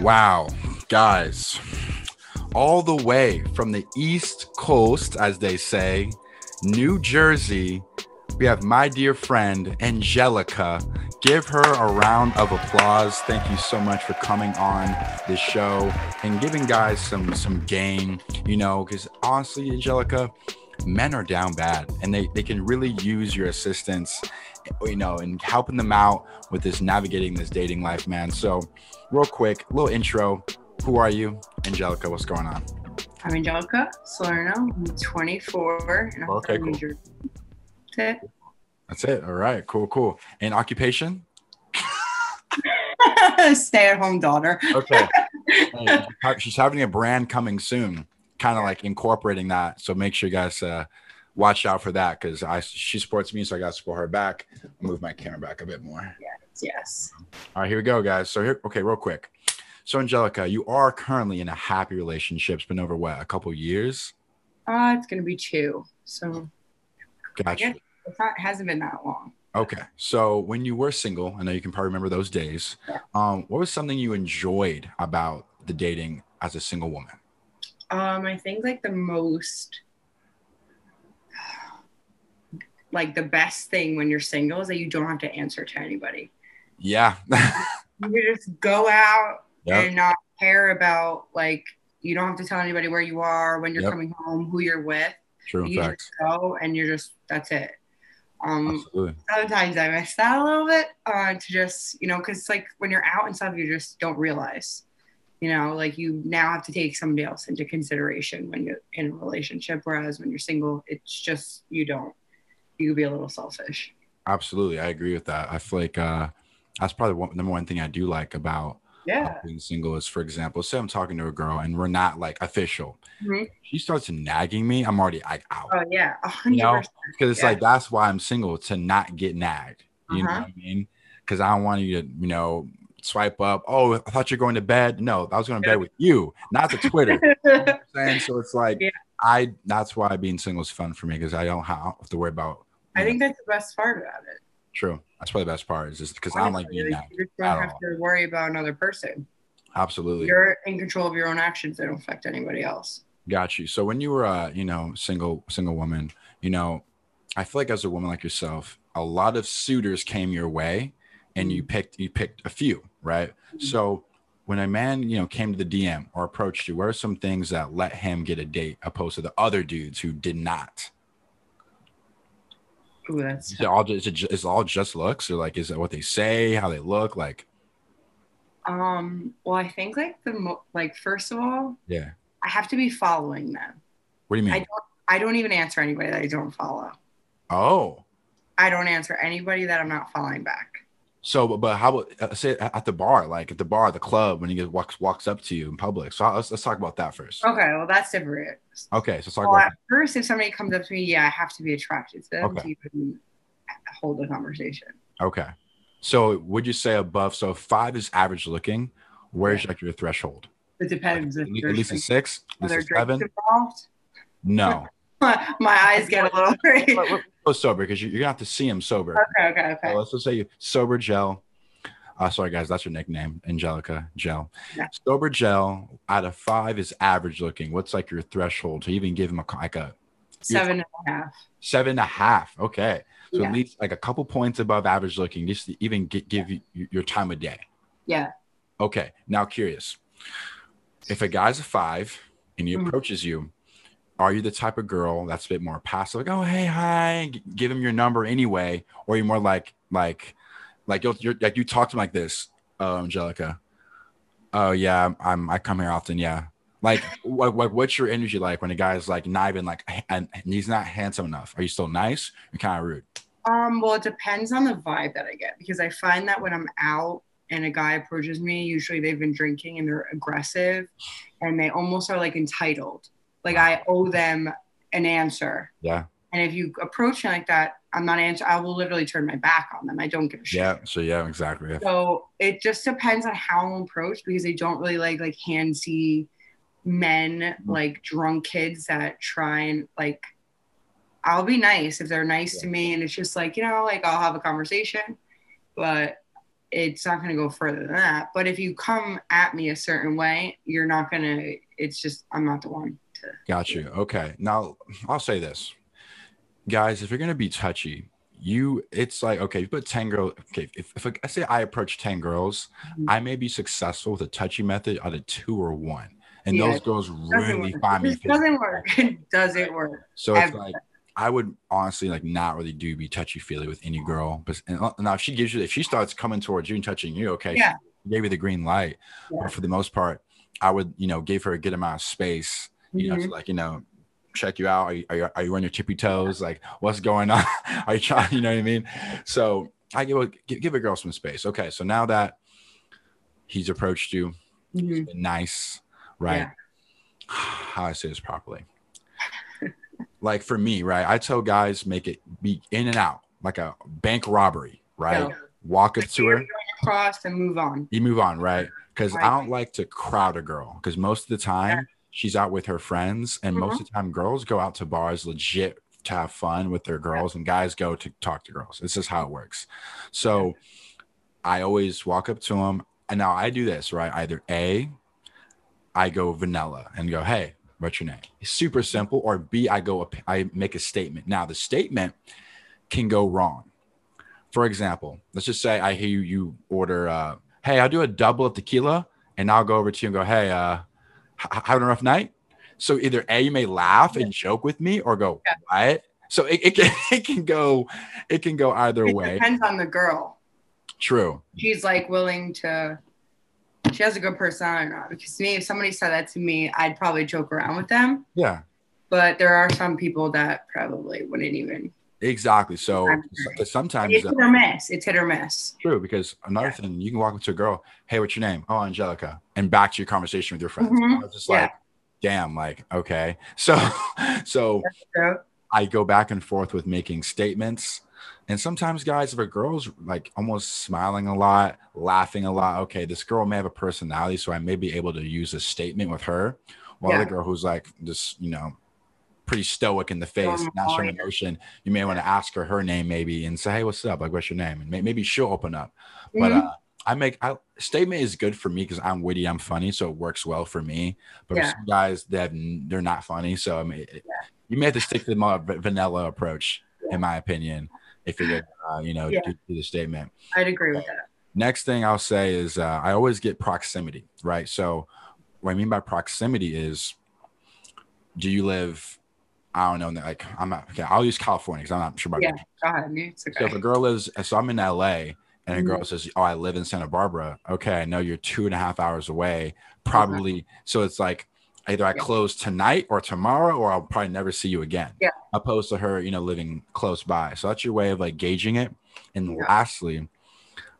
Wow, guys, all the way from the East Coast, as they say, New Jersey, we have my dear friend Angelica. Give her a round of applause. Thank you so much for coming on this show and giving guys some some game, you know, because honestly, Angelica, men are down bad and they, they can really use your assistance, you know, and helping them out with this navigating this dating life, man. So, real quick, little intro. Who are you, Angelica? What's going on? I'm Angelica Salerno. I'm 24 and I'm Okay, from New cool. Jersey. That's That's it. All right, cool, cool. And occupation? Stay at home daughter. Okay. She's having a brand coming soon, kind of like incorporating that. So make sure you guys uh, watch out for that because I she supports me, so I got to support her back. Move my camera back a bit more. Yes. Yes. All right, here we go, guys. So here, okay, real quick. So Angelica, you are currently in a happy relationship. It's been over what a couple years. Uh, it's going to be two. So Gotcha. guess- it's not, it hasn't been that long. Okay, so when you were single, I know you can probably remember those days. Yeah. Um, what was something you enjoyed about the dating as a single woman? Um, I think like the most, like the best thing when you're single is that you don't have to answer to anybody. Yeah. You just go out Yep. and not care about like you don't have to tell anybody where you are, when you're Yep. coming home, who you're with. True you facts. just go and you're just that's it. Um, Absolutely. sometimes I miss that a little bit uh, to just you know because like when you're out and stuff, you just don't realize. You know, like you now have to take somebody else into consideration when you're in a relationship, whereas when you're single, it's just you don't. You could be a little selfish. Absolutely. I agree with that. I feel like uh, that's probably one, number one thing I do like about Yeah. being single is, for example, say I'm talking to a girl and we're not like official. Mhm. She starts nagging me. I'm already like out. Oh yeah. A hundred You know, because it's Yeah. like that's why I'm single to not get nagged. You know Uh-huh. what I mean? Because I don't want you to, you know, swipe up. Oh, I thought you're going to bed. No, I was going to bed with you, not the Twitter. You know saying? So it's like Yeah. I. That's why being single is fun for me because I don't have to worry about. I think that's the best part about it. true. That's probably the best part is just because I don't like being you just don't have all. to worry about another person. Absolutely. You're in control of your own actions. They don't affect anybody else. Got you. So when you were, uh, you know, single single woman, you know, I feel like as a woman like yourself, a lot of suitors came your way, and you picked you picked a few, right? Mhm. So when a man, you know, came to the DM or approached you, what are some things that let him get a date opposed to the other dudes who did not? Ooh, that's Is it all just, is it is it all just looks, or like is it what they say, how they look, like? um. Well, I think like the mo- like first of all, Yeah. I have to be following them. What do you mean? I don't. I don't even answer anybody that I don't follow. oh, I don't answer anybody that I'm not following back. So, but, but how about uh, say at the bar, like at the bar, the club, when he gets walks walks up to you in public? So let's, let's talk about that first. Okay, well that's different. Okay, so let's talk Well, about at first, if somebody comes up to me, yeah, I have to be attracted to them Okay. to even hold a conversation. Okay, so would you say above? So if five is average looking. Where's like your threshold? It depends. At if at least a six, are at there least seven. involved. No, My, my eyes get a little. Okay, go sober because you're gonna have to see him sober. okay, So okay. let's just say you sober gel. Uh, sorry guys, that's your nickname, Angelica Gel. Yeah. Sober gel out of five is average looking. What's like your threshold to even give him a like a Seven and a half. seven and a half? Okay, so Yeah. at least like a couple points above average looking, just to even get, give you your time of day. Yeah. Okay, now curious. If a guy's a five and he Mhm. approaches you, are you the type of girl that's a bit more passive, like, oh hey, hi, give him your number anyway, or you're more like like like you'll, you're like you talk to him like this, uh, Angelica. Oh yeah, I'm I come here often, yeah. Like what, what what's your energy like when a guy's like not even like and and he's not handsome enough? Are you still nice? You're kind of rude. Um, well, it depends on the vibe that I get because I find that when I'm out and a guy approaches me, usually they've been drinking and they're aggressive and they almost are like entitled. Like I owe them an answer. Yeah. And if you approach me like that, I'm not answer. I will literally turn my back on them. I don't give a shit. Yeah. So yeah, exactly. So it just depends on how I'm approached because they don't really like like handsy men, mm-hmm. like drunk kids that try and like. I'll be nice if they're nice to me, and it's just like you know, like I'll have a conversation, but it's not going to go further than that. But if you come at me a certain way, you're not going to, it's just, I'm not the one to. Got you. Okay. Now I'll say this, guys. If you're gonna be touchy, you it's like okay, you put ten girls. Okay, if, if I say I approach ten girls, Mhm. I may be successful with a touchy method out of two or one, and Yeah, those girls really work. find me. It doesn't work. It doesn't work. So it's like I would honestly like not really do be touchy feely with any girl, but and uh, now if she gives you if she starts coming towards you and touching you, okay, Yeah. gave you the green light. Yeah. But for the most part, I would you know give her a good amount of space you know, Mhm. to like, you know, check you out. Are you, are you, are you on your tippy toes? Like, what's going on? are you trying, you know what I mean? So I give a, give, give a girl some space. Okay. So now that he's approached you, Mhm. been nice, right? Yeah. How I say this properly. Like for me, right? I tell guys, make it be in and out, like a bank robbery, right? Yeah. Walk up to her, Cross and move on. you move on, right? Because I don't like to crowd a girl because most of the time she's out with her friends, and most Mm-hmm. of the time girls go out to bars legit to have fun with their girls, and guys go to talk to girls. This is how it works. So I always walk up to them, and now I do this right. Either a, I go vanilla and go, "Hey, what's your name?" It's super simple. Or B, I go, I make a statement. Now the statement can go wrong. For example, let's just say I hear you, you order, uh, hey, I'll do a double of tequila, and I'll go over to you and go, hey, uh, h- having a rough night. So either A, you may laugh and joke with me, or go, what? So it, it can it can go it can go either It way. depends on the girl. True. She's like willing to. She has a good personality or not. Because to me, if somebody said that to me, I'd probably joke around with them. Yeah. But there are some people that probably wouldn't even. Exactly. So I'm sometimes It's hit or miss. It's hit or miss. true because another Yeah. thing you can walk up to a girl, hey, what's your name? Oh, Angelica, and back to your conversation with your friends. Mhm. I was just Yeah. like, damn, like okay. So So, I go back and forth with making statements. And sometimes, guys, if a girl's like almost smiling a lot, laughing a lot, okay, this girl may have a personality, so I may be able to use a statement with her. While Yeah. the girl who's like just, you know, pretty stoic in the face, not showing yeah. emotion, you may want to ask her her name maybe and say, hey, what's up? Like, what's your name? And may- maybe she'll open up. But mhm. uh, I make I, statement is good for me because I'm witty, I'm funny, so it works well for me. But for some guys that they're not funny, so I mean, it- you may have to stick to the more vanilla approach, in my opinion, if you're gonna, uh, you know, Yeah. do, do the statement. I'd agree with that. Next thing I'll say is uh, I always get proximity, right? So what I mean by proximity is, do you live? I don't know. Like I'm not. Okay, I'll use California because I'm not sure about Yeah. Go ahead. So if a girl lives, so I'm in LA, and a girl Mhm. says, "Oh, I live in Santa Barbara." Okay, I know you're two and a half hours away. Probably, so it's like either I Yeah. close tonight or tomorrow, or I'll probably never see you again. Yeah. Opposed to her, you know, living close by. So that's your way of like gauging it. And Yeah. lastly,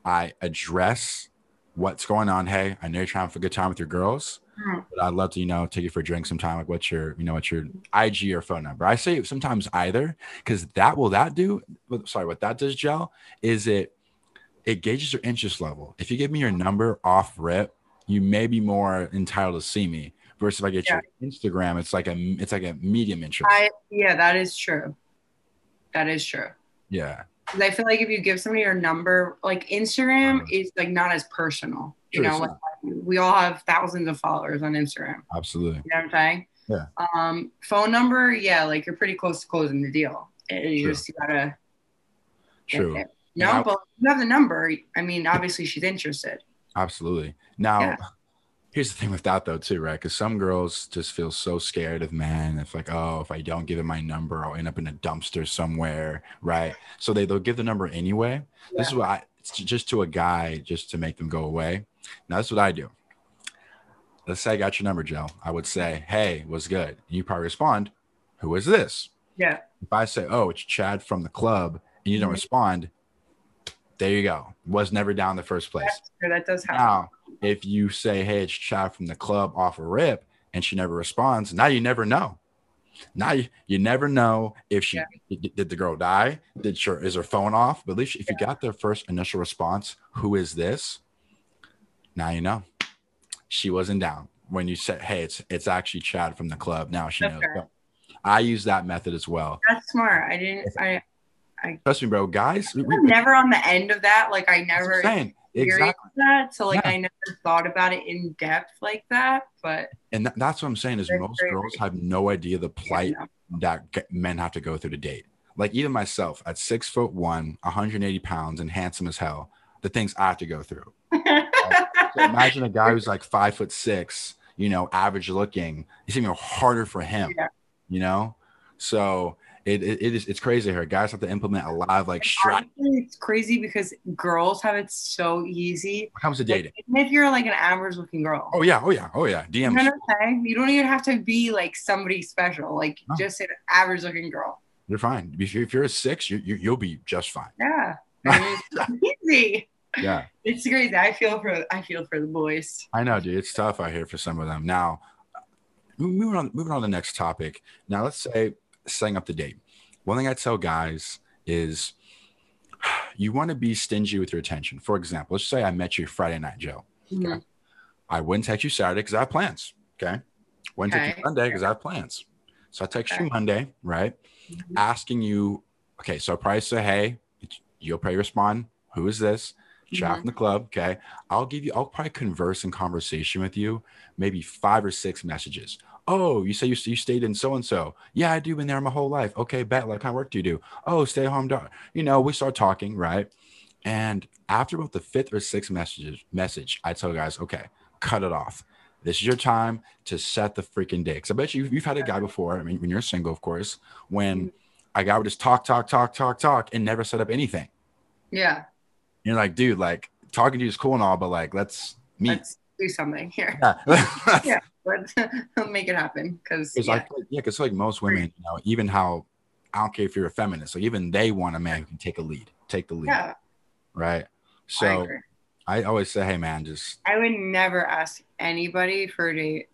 I address what's going on. Hey, I know you're trying for a good time with your girls. Mhm. But I'd love to, you know, take you for a drink sometime. Like, what's your, you know, what's your IG or phone number? I say sometimes either, because that will that do. Sorry, what that does, gel, is it it gauges your interest level. If you give me your number off rip, you may be more entitled to see me. Versus if I get your Instagram, it's like a it's like a medium interest. I yeah, that is true. That is true. yeah, I feel like if you give somebody your number, like Instagram Mhm. is like not as personal. You know, like we all have thousands of followers on Instagram. absolutely. You know what I'm saying? Yeah. Um, phone number, yeah, like you're pretty close to closing the deal. And you True. just gotta True. No, I- but you have the number. I mean, obviously she's interested. Absolutely. Now, Yeah. Here's the thing with that though, too, right? Because some girls just feel so scared of men. It's like, oh, if I don't give him my number, I'll end up in a dumpster somewhere, right? So they they'll give the number anyway. This is what I it's just to a guy just to make them go away. Now that's what I do. Let's say I got your number, Joe. I would say, hey, what's good? And you probably respond, who is this? Yeah. If I say, oh, it's Chad from the club, and you don't Mhm. respond, there you go. Was never down in the first place. That does happen. Now, if you say, "Hey, it's Chad from the club," off a rip, and she never responds, now you never know. Now you, you never know if she Yeah. did, the girl die? Did her is her phone off? But at least if you got their first initial response, "Who is this?" Now you know she wasn't down when you said, "Hey, it's it's actually Chad from the club." Now she That's knows. So I use that method as well. That's smart. I didn't. I Trust me, bro. Guys, we, we, never on the end of that. Like I never. Experienced Exactly. that, so like Yeah. I never thought about it in depth like that. But And tha- that's what I'm saying is most crazy. girls have no idea the plight yeah, that men have to go through to date. Like even myself at six foot one, 180 pounds, and handsome as hell, the things I have to go through. no. So imagine a guy who's like five foot six, you know, average looking. It's even harder for him, Yeah. you know. So it, it, it is it's crazy here. Guys have to implement a lot of like strat it's crazy because girls have it so easy. when it comes to dating. Like, if you're like an average looking girl, Oh yeah, oh yeah, oh yeah. you DMs. know what I'm saying? You don't even have to be like somebody special. Like No. just an average looking girl. You're fine. If you're, if you're a six, you, you you'll be just fine. Yeah. I mean, it's easy. Yeah. It's crazy. I feel for I feel for the boys. I know, dude. It's tough out here for some of them. Now, uh, moving on, moving on to the next topic. Now, let's say setting up the date. One thing I tell guys is you want to be stingy with your attention. For example, let's say I met you Friday night, Joe. Mhm. I wouldn't text you Saturday because I have plans. Okay. Wouldn't text you Monday because I have plans. So I text you Monday, right? Mhm. Asking you, okay, so I probably say, hey, you'll probably respond, who is this? Chad Mhm. in the club. Okay. I'll give you, I'll probably converse in conversation with you, maybe five or six messages. Oh, you say you, you stayed in so and so. Yeah, I do. Been there my whole life. Okay, bet. What kind of work do you do? Oh, stay home. Dog. You know, we start talking, right? And after about the fifth or sixth messages, message, I tell guys, okay, cut it off. This is your time to set the freaking date. Because I bet you you've had a guy before. I mean, when you're single, of course, when mm-hmm. a guy would just talk, talk, talk, talk, talk, and never set up anything. Yeah. You're like, dude, like talking to you is cool and all, but like, let's meet. Let's do something here. yeah. Yeah. Let's make it happen. Because yeah. like, yeah, because like most women, you know, even how I don't care if you're a feminist, like even they want a man who can take a lead, take the lead, yeah, right? So agree. I, always say, hey, man, just I would never ask anybody for a date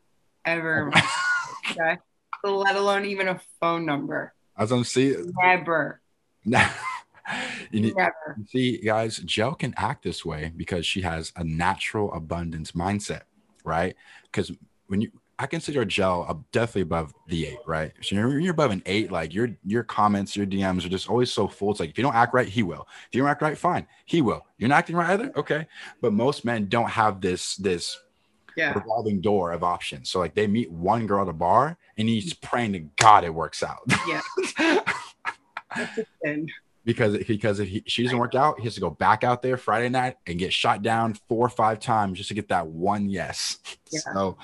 ever, in my life, okay? let alone even a phone number. as I'm see, Never, you need, never. see, guys, Jill can act this way because she has a natural abundance mindset, right? Because when you, I consider uh, definitely above the eight, right? So you're, you're above an eight, like your your comments, your DMs are just always so full. It's like if you don't act right, he will. If you don't act right, fine, he will. You're not acting right either, okay. But most men don't have this this Yeah, revolving door of options. So like they meet one girl at a bar, and he's praying to God it works out. Yeah. that's a sin. Because because if he, she doesn't work out, he has to go back out there Friday night and get shot down four or five times just to get that one yes. Yeah. So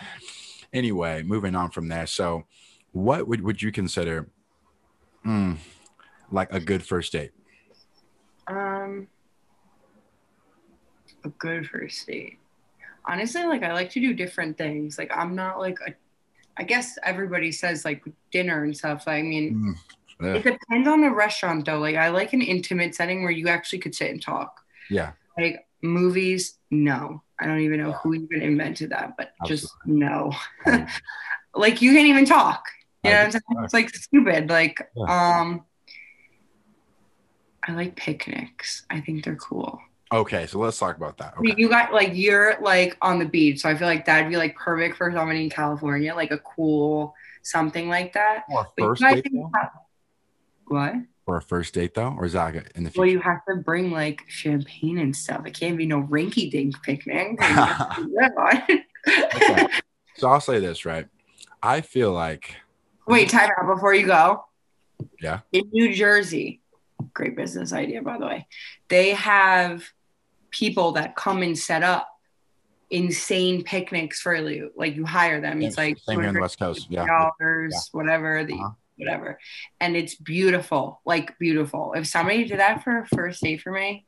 anyway, moving on from there. So what would, would you consider mm, like a good first date? Um, a good first date. Honestly, like I like to do different things. Like I'm not like a. I guess everybody says like dinner and stuff. I mean, Mm, it depends on the restaurant though. Like I like an intimate setting where you actually could sit and talk. yeah. Like movies, no. I don't even know who even invented that, but just no. Like you can't even talk. You know I what I'm saying? It's like stupid. Like, Yeah. um I like picnics. I think they're cool. okay, so let's talk about that. Okay. You got like you're like on the beach, so I feel like that'd be like perfect for somebody in California, like a cool something like that. For a But you first date can though? have- What? For a first date though, or is that in the Well, you have to bring like champagne and stuff. It can't be no rinky dink picnic. Okay. so I'll say this, right? I feel like Wait, time out before you go. Yeah. In New Jersey, great business idea, by the way. They have people that come and set up insane picnics for you. Like you hire them. It's like same here on the West Coast. Yeah. dollars, Yeah. whatever the Uh-huh. Whatever. And it's beautiful, like beautiful. If somebody did that for a first date for me,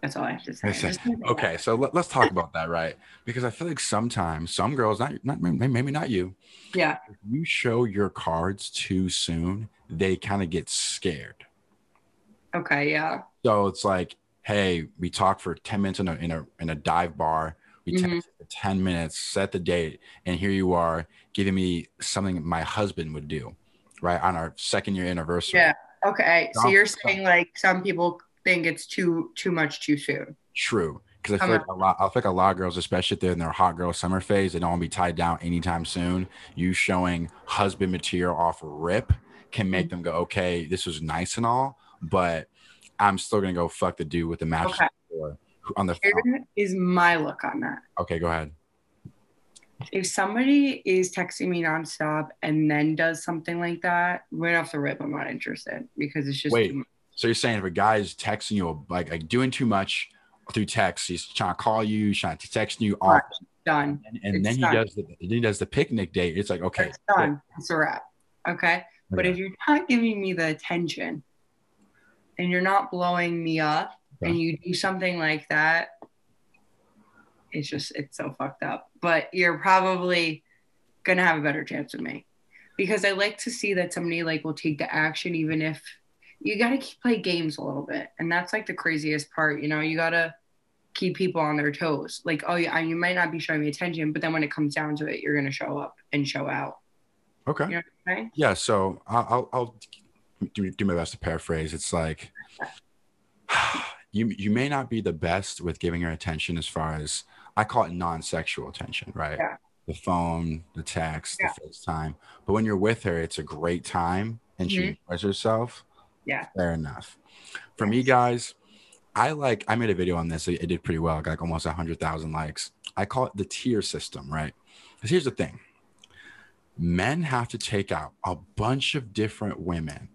that's all I have to say. Listen, Just leave it at Okay, so let, us talk about that, right? Because I feel like sometimes some girls, not not maybe not you. Yeah. you show your cards too soon, they kind of get scared. Okay. Yeah. So it's like, hey, we talked for ten minutes in a in a in a dive bar. We Mhm. texted for ten minutes, set the date, and here you are giving me something my husband would do, right on our second year anniversary. Yeah. Okay. So you're saying like some people think it's too too much too soon. True. Because I feel like a lot, I feel like a lot of girls, especially if they're in their hot girl summer phase, they don't want to be tied down anytime soon. You showing husband material off rip can make mm-hmm. them go, okay, this was nice and all, but I'm still gonna go fuck the dude with the mattress Okay. on the. Here is my look on that. Okay, go ahead. If somebody is texting me nonstop and then does something like that, right off the rip, I'm not interested because it's just Wait. So you're saying if a guy is texting you like like doing too much through text, he's trying to call you, trying to text you off, Right. done. and, and then he done. does the then he does the picnic date. It's like okay, It's done. It's a wrap. Okay. But if you're not giving me the attention and you're not blowing me up Okay. and you do something like that, it's just, it's so fucked up. But you're probably going to have a better chance with me because I like to see that somebody like will take the action, even if you got to play games a little bit. And that's like the craziest part. You know, you got to keep people on their toes. Like, oh, yeah, you might not be showing me attention, but then when it comes down to it, you're going to show up and show out. okay, You know I'm yeah. So I'll I'll, do, do my best to paraphrase. It's like you you may not be the best with giving her attention as far as I call it non-sexual attention, right? Yeah. The phone, the text, Yeah. the FaceTime. But when you're with her, it's a great time and she Mhm. enjoys herself. Yeah. Fair enough. For me, guys, I like I made a video on this. It, it did pretty well. I got like almost hundred thousand likes. I call it the tier system, right? Because here's the thing: men have to take out a bunch of different women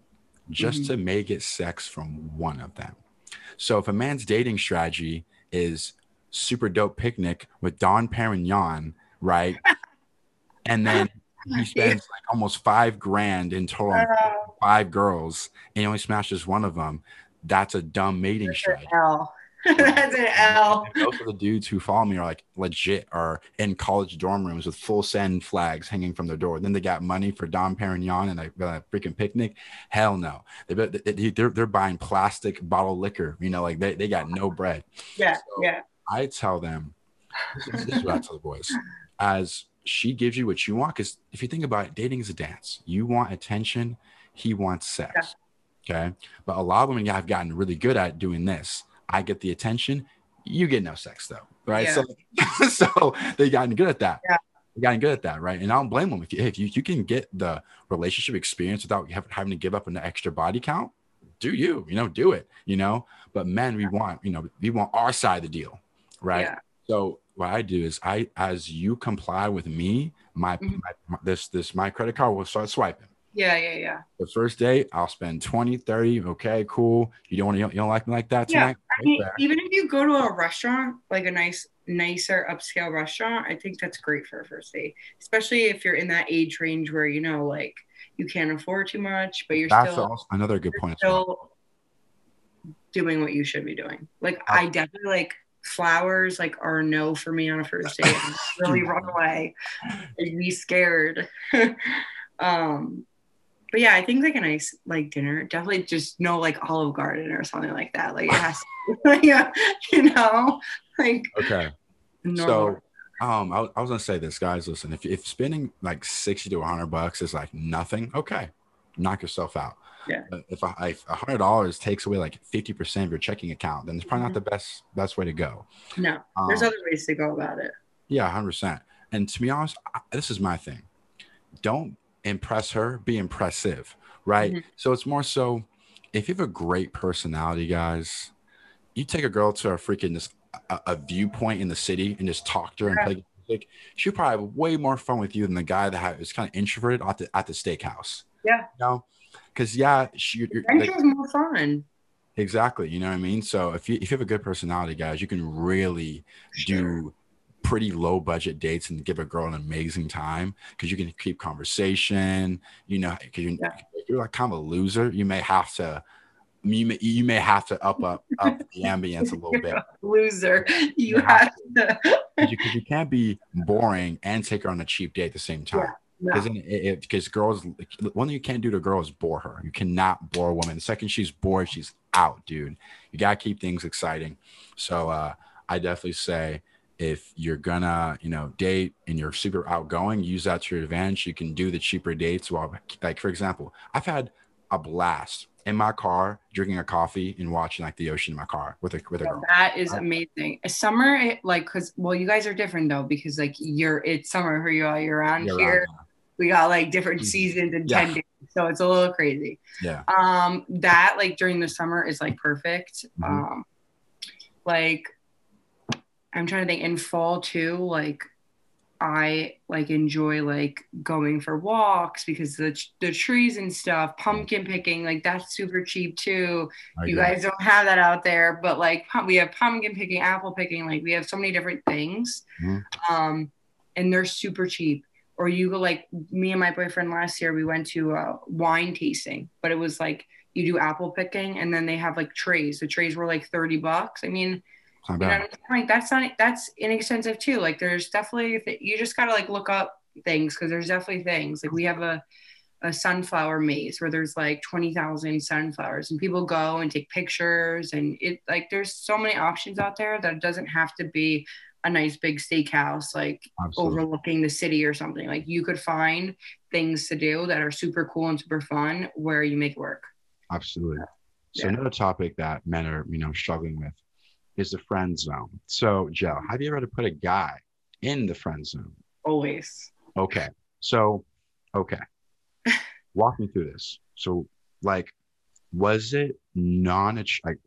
just Mhm. to make it sex from one of them. So if a man's dating strategy is super dope picnic with Dom Perignon, right? and then he spends like almost five grand in total on Uh, five girls and he only smashes one of them, that's a dumb mating strategy. L. That's an L. Most of the dudes who follow me are like legit are in college dorm rooms with full send flags hanging from their door. Then they got money for Dom Perignon and a, a freaking picnic. Hell no. They, they, they're, they're buying plastic bottle liquor. You know, like they, they got no bread. Yeah, So- yeah. I tell them, this, is what I tell the boys, as she gives you what you want. Because if you think about it, dating is a dance. You want attention, he wants sex. Okay. But a lot of women have gotten really good at doing this. I get the attention, you get no sex though. Right. So, so they gotten good at that. Yeah. They gotten good at that. Right. And I don't blame them. If you, if you, you can get the relationship experience without hav- having to give up an extra body count, do you, you know, do it, you know, but men, we want, you know, we want our side of the deal. Right. Yeah. So what I do is I, as you comply with me, my, Mhm. my, this, this, my credit card will start swiping. Yeah, yeah, yeah. The first day, I'll spend 20, 30. Okay, cool. You don't want to, you don't like me like that Yeah, tonight? I mean, even if you go to a restaurant, like a nice, nicer upscale restaurant, I think that's great for a first date, especially if you're in that age range where you know, like, you can't afford too much, but you're That's still also another good point. as well. still doing what you should be doing. Like, I definitely like flowers. Like, are no for me on a first date. Really run away and be scared. um, but yeah, I think like a nice like dinner, definitely just no like Olive Garden or something like that. Like it has, to, yeah, you know, like Okay. normal. So, um, I, I was gonna say this, guys. Listen, if if spending like sixty to hundred bucks is like nothing, okay, knock yourself out. Yeah. But if a hundred dollars takes away like fifty percent of your checking account, then it's probably not the best best way to go. no, Mm-hmm. there's Um, other ways to go about it. Yeah, hundred percent. And to be honest, I, this is my thing. Don't impress her. Be impressive, right? Mhm. So it's more so if you have a great personality, guys. You take a girl to a freaking this a, a viewpoint in the city and just talk to her and Yeah. play music. She'll probably have way more fun with you than the guy that ha- is kind of introverted at the at the steakhouse. Yeah. You know, because yeah, she, you're, like, more fun. Exactly. You know what I mean? So if you if you have a good personality, guys, you can really do pretty low budget dates and give a girl an amazing time because you can keep conversation. You know, because you, Yeah. you're like kind of a loser, you may have to you may, you may have to up up up the ambience a little bit Loser, you You have have to. because you, 'cause you can't be boring and take her on a cheap date at the same time. No. Because because girls, one thing you can't do to a girl is bore her. You cannot bore a woman. The second she's bored, she's out, dude. You gotta keep things exciting. So uh, I definitely say if you're gonna, you know, date and you're super outgoing, use that to your advantage. You can do the cheaper dates. While, like for example, I've had a blast in my car drinking a coffee and watching like the ocean in my car with a with a girl. That is amazing. Summer, it, like, cause well, you guys are different though, because like you're it's summer for you all year round here. round. We got like different Mhm. seasons and Yeah. ten days. So it's a little crazy. Yeah. Um, that like during the summer is like perfect. Mhm. Um, like I'm trying to think in fall too, like I like enjoy like going for walks because the the trees and stuff, pumpkin picking, like that's super cheap too. I You guys don't have that out there, but like we have pumpkin picking, apple picking, like we have so many different things. Mhm. Um, and they're super cheap. Or you go like me and my boyfriend last year, we went to uh, wine tasting, but it was like you do apple picking and then they have like trays. The trays were like 30 bucks. I mean, you know what I'm? Like that's not that's inexpensive too. Like there's definitely you just gotta like look up things because there's definitely things. Like we have a a sunflower maze where there's like 20,000 sunflowers and people go and take pictures and it like there's so many options out there that it doesn't have to be a nice big steakhouse like Absolutely. overlooking the city or something. Like you could find things to do that are super cool and super fun where you make it work. Absolutely. So Yeah. another topic that men are, you know, struggling with is the friend zone. So, Joe, have you ever put a guy in the friend zone? Always. Okay. So, okay. Walk me through this. So, like, was it non like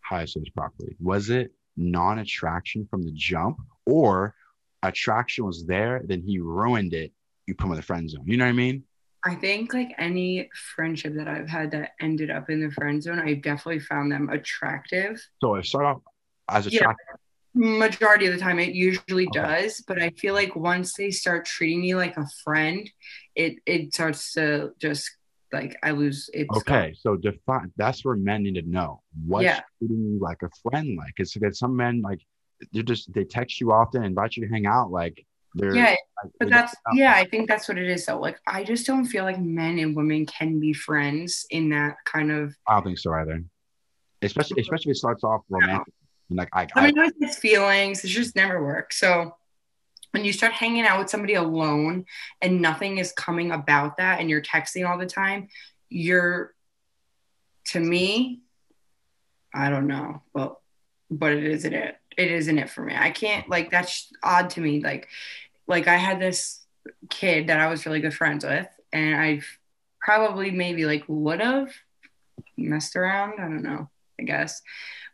how I say this properly? Was it non-attraction from the jump, or attraction was there, then he ruined it? You put him in the friend zone. You know what I mean? I think like any friendship that I've had that ended up in the friend zone, I've definitely found them attractive. So it started off as Yeah. attraction. Majority of the time, it usually Okay. does, but I feel like once they start treating me like a friend, it it starts to just like I lose it. Okay, so define that's where men need to know what's Yeah. treating you like a friend like. It's because some men like they're just they text you often, invite you to hang out, like they're Yeah, like, but that's yeah, I think that's what it is though. Like I just don't feel like men and women can be friends in that kind of I don't think so either. Especially especially if it starts off romantic. And like I, I I mean, it it's feelings. It just never works. So when you start hanging out with somebody alone and nothing is coming about that, and you're texting all the time, you're, to me, I don't know, but but it isn't it. It isn't it for me. I can't like that's odd to me. Like, like I had this kid that I was really good friends with, and I've probably maybe like would have messed around. I don't know. I guess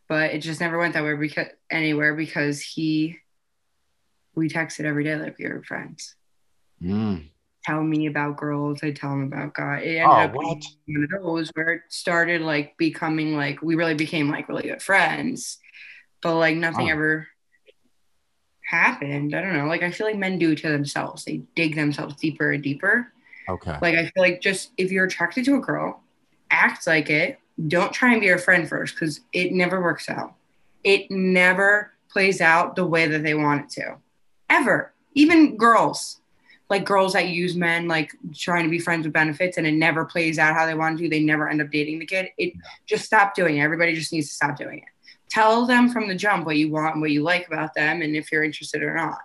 but it just never went that way because anywhere because he we texted every day like we were friends Mm, tell me about girls i tell him about guys it ended Oh, up what? one of those where it started like becoming like we really became like really good friends but like nothing Oh. ever happened i don't know like i feel like men do it to themselves they dig themselves deeper and deeper okay. like I feel like just if you're attracted to a girl, act like it. Don't try and be her friend first because it never works out. It never plays out the way that they want it to. Ever. Even girls. Like girls that use men like trying to be friends with benefits and it never plays out how they want to. They never end up dating the kid. It just stop doing it. Everybody just needs to stop doing it. Tell them from the jump what you want and what you like about them and if you're interested or not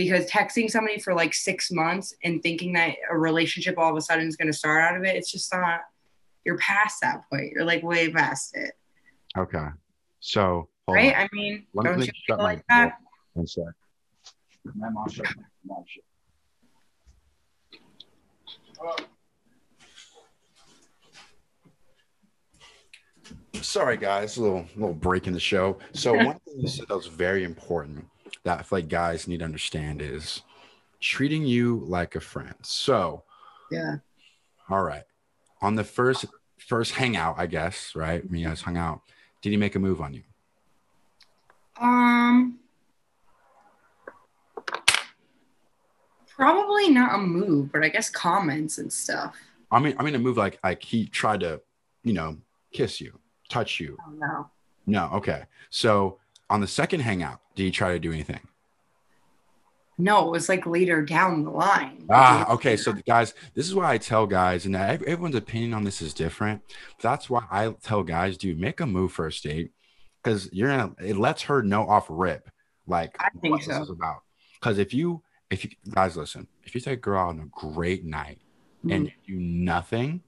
because texting somebody for like six months and thinking that a relationship all of a sudden is going to start out of it, it's just not. You're past that point. You're like way past it, Okay. So right? on. I mean, Let don't me you feel like that? One sec. My mom shut my mom shut. Sorry, guys, a little little break in the show. So one thing you said that was very important that I feel like guys need to understand is treating you like a friend. So, Yeah. all right, on the first first hangout, I guess, right? When you guys hung out, did he make a move on you? Um. Probably not a move, but I guess comments and stuff. I mean, I mean, a move like like he tried to, you know, kiss you, touch you. I don't. No, okay. So on the second hangout, did he try to do anything? No, it was like later down the line. Ah, okay. So the guys, this is why I tell guys, and ev- everyone's opinion on this is different. That's why I tell guys, dude, make a move first date because you're gonna. It lets her know off rip, like I think what this so. is about. Because if you, if you guys listen, if you take a girl out on a great night and Mm-hmm. do nothing,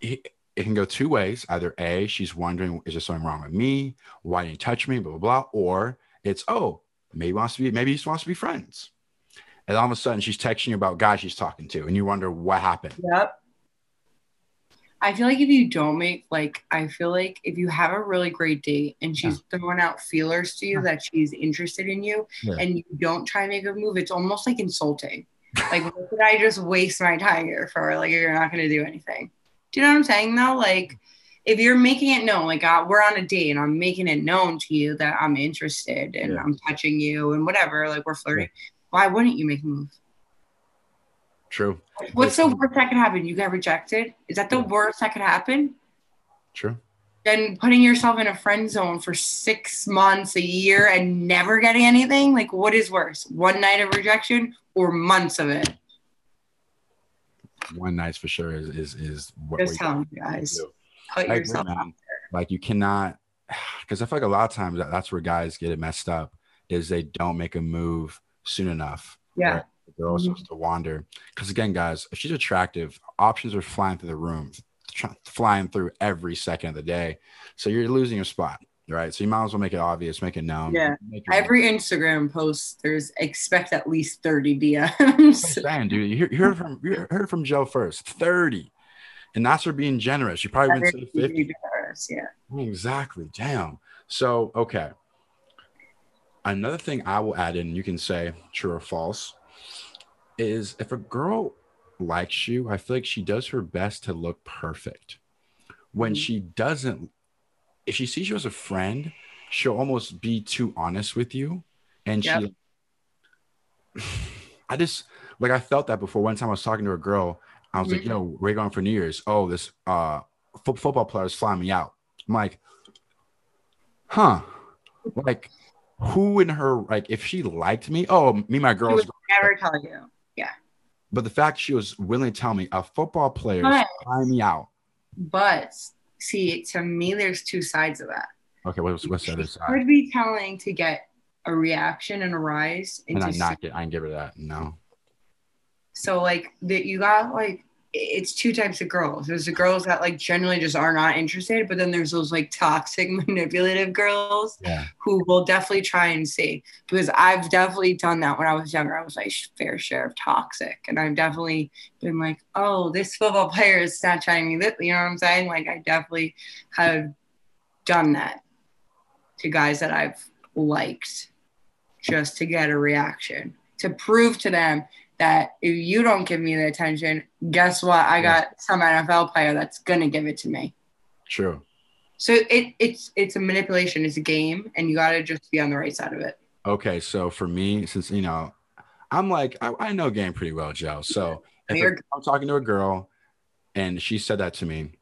it, it can go two ways. Either A, she's wondering, is there something wrong with me? Why didn't you touch me? Blah, blah, blah. Or it's, oh, maybe wants to be, maybe he just wants to be friends. And all of a sudden she's texting you about guys she's talking to, and you wonder what happened. Yep. I feel like if you don't make like I feel like if you have a really great date and she's throwing out feelers to you that she's interested in you Yeah. and you don't try and make a move, it's almost like insulting. Like what did I just waste my time here for? Like you're not gonna do anything. Do you know what I'm saying though? Like if you're making it known, like uh, we're on a date and I'm making it known to you that I'm interested and Yeah. I'm touching you and whatever, like we're flirting, why wouldn't you make a move? True. What's the worst that could happen? You get rejected? Is that the worst that could happen? True. Then putting yourself in a friend zone for six months, a year, and never getting anything? Like, what is worse? One night of rejection or months of it? One night for sure is is is what Just telling you guys. Put I yourself out. Like you cannot, because I feel like a lot of times that, that's where guys get it messed up is they don't make a move soon enough. Yeah. right? They're also Mhm. supposed to wander. Because again, guys, if she's attractive, options are flying through the room, flying through every second of the day. So you're losing your spot, right? So you might as well make it obvious, make it known. Yeah. Every Instagram post, there's expect at least 30 DMs. I'm saying, dude, you heard, you heard from you heard from Joe first, thirty, and that's her being generous. You probably wouldn't say fifty. Yeah. Exactly. Damn. So, okay. Another thing I will add in, you can say true or false, is if a girl likes you, I feel like she does her best to look perfect. When Mhm. she doesn't, if she sees you as a friend, she'll almost be too honest with you. And she, I just, like, I felt that before. One time I was talking to a girl, I was like, Mhm. yo, where you going for New Year's? Oh, this, uh, fo- football players flying me out. I'm like, huh? Like, who in her like if she liked me? Oh, me, my She girls. would never tell you. But the fact she was willing to tell me a football player flying me out. But see, to me, there's two sides of that. Okay, what's what's the other side? could be telling to get a reaction and a rise And into I not get, I didn't give her that. No. so like that you got like it's two types of girls. There's the girls that like generally just are not interested, but then there's those like toxic manipulative girls Yeah. who will definitely try and see because I've definitely done that when I was younger. I was like fair share of toxic, and I've definitely been like, oh, this football player is not trying me. That you know what I'm saying? Like I definitely have done that to guys that I've liked just to get a reaction to prove to them that if you don't give me the attention, guess what? I got some NFL player that's gonna give it to me. True. So it it's it's a manipulation, it's a game, and you gotta just be on the right side of it. Okay, so for me, since you know, I'm like I, I know game pretty well, Joe. So if You're- I'm talking to a girl and she said that to me,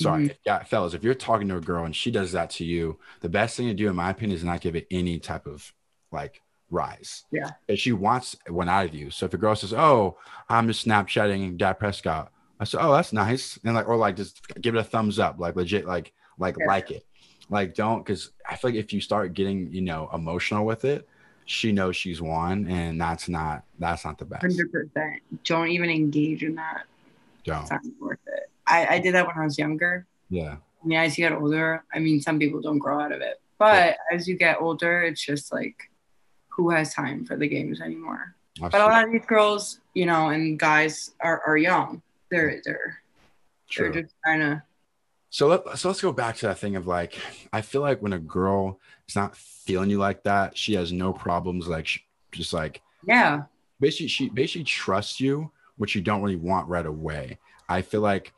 sorry, Mhm. yeah, fellas, if you're talking to a girl and she does that to you, the best thing to do, in my opinion, is not give it any type of like rise. Yeah. If she wants one out of you. So if a girl says, "Oh, I'm just Snapchatting Dak Prescott," I say, "Oh, that's nice," and like, or like just give it a thumbs up, like legit, like like Yeah. like it, like don't, because I feel like if you start getting you know emotional with it, she knows she's won, and that's not that's not the best. Hundred percent. Don't even engage in that. Don't. It's not worth it. I, I did that when I was younger. Yeah. I mean, as you get older, I mean, some people don't grow out of it, but as you get older, it's just like, who has time for the games anymore? But a lot of these girls, you know, and guys are, are young. They're they're True. they're just trying to. So let, so let's go back to that thing of like I feel like when a girl is not feeling you like that, she has no problems like sh- just like Yeah, basically she basically trusts you, which you don't really want right away. I feel like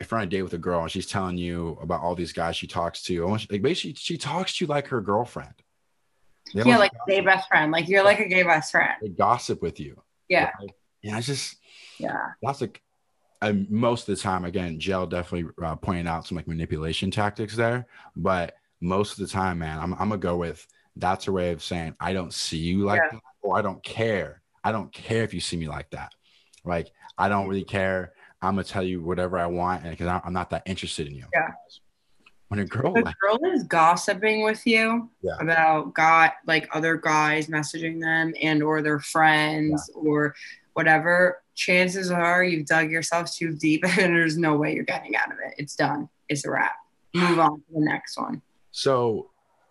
if you're on a date with a girl and she's telling you about all these guys she talks to, like basically she talks to you like her girlfriend. They yeah, like gay best friend. Like you're like a gay best friend. they gossip with you. Yeah, right? Yeah, it's just yeah, that's like um, most of the time again Jill definitely uh, pointed out some like manipulation tactics there but most of the time man i'm, I'm gonna go with that's a way of saying i don't see you like Yeah. that or i don't care i don't care if you see me like that like i don't really care i'm gonna tell you whatever i want and because i'm not that interested in you Yeah. When a girl the girl is gossiping with you Yeah. about guy like other guys messaging them and or their friends or whatever. Chances are you've dug yourself too deep and there's no way you're getting out of it. It's done. It's a wrap. Move on to the next one. So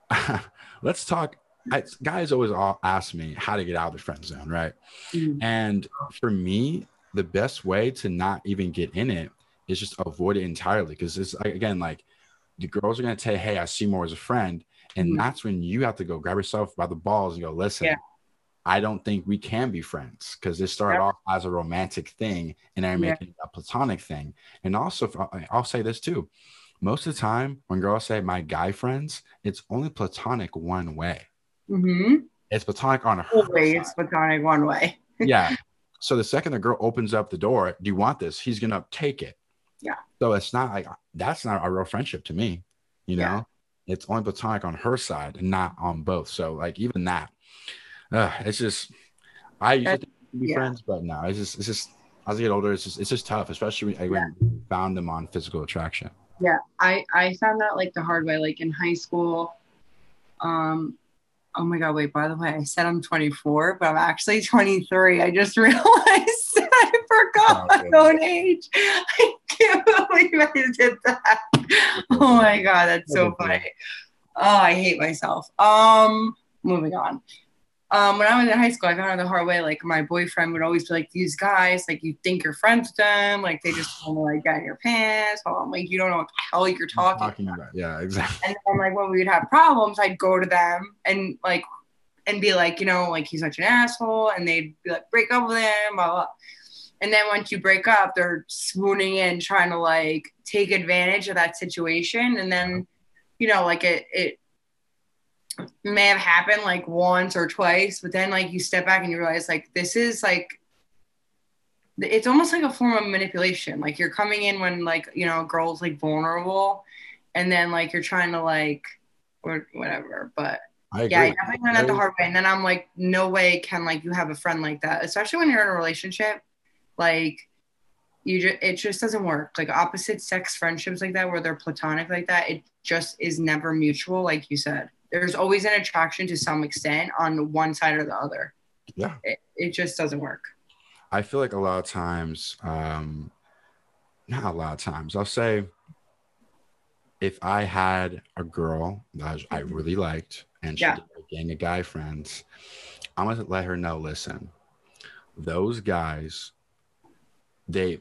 let's talk. I, guys always all ask me how to get out of the friend zone right? Mhm. And for me, the best way to not even get in it is just avoid it entirely because it's again like the girls are gonna say, "Hey, I see more as a friend," and Mhm. that's when you have to go grab yourself by the balls and go, "Listen." Yeah. I don't think we can be friends because this started Yep. off as a romantic thing and I'm Yeah. making it a platonic thing. And also, I'll say this too. Most of the time, when girls say my guy friends, it's only platonic one way. Mm-hmm. It's platonic on her Always side. platonic one way. Yeah. So the second the girl opens up the door, do you want this? He's gonna take it. Yeah. So it's not like that's not a real friendship to me. You know, Yeah. it's only platonic on her side and not on both. So like even that, uh, it's just I used That- to be yeah. friends, but no, it's just it's just as I get older, it's just it's just tough, especially when, when you found them on physical attraction. Yeah, I I found that like the hard way, like in high school. Um, oh my god, wait. By the way, I said I'm 24, but I'm actually 23. I just realized I forgot Oh, my own age. I can't believe I did that. Oh my god, that's so funny. Oh, I hate myself. Um, moving on. Um, when I was in high school, I found out the hard way. Like my boyfriend would always be like, "These guys, like you think you're friends with them, like they just want to like get in your pants." Oh, I'm like, you don't know what the hell you're talking. Talking about yeah, exactly. And then like when we would have problems, I'd go to them and like and be like, you know, like he's such an asshole, and they'd be like, break up with him, blah blah. And then once you break up, they're swooning in, trying to like take advantage of that situation, and then you know, like it it may have happened like once or twice, but then like you step back and you realize like this is like it's almost like a form of manipulation. Like you're coming in when like you know a girl's like vulnerable, and then like you're trying to like or whatever. But I yeah, I definitely learned that the hard way. And then I'm like, no way can like you have a friend like that, especially when you're in a relationship. Like you just it just doesn't work. Like opposite sex friendships like that, where they're platonic like that, it just is never mutual. Like you said, there's always an attraction to some extent on one side or the other. Yeah. It, it just doesn't work. I feel like a lot of times, um, not a lot of times, I'll say if I had a girl that I really liked and she Yeah. had a gang of guy friends, I'm gonna let her know, listen, those guys, they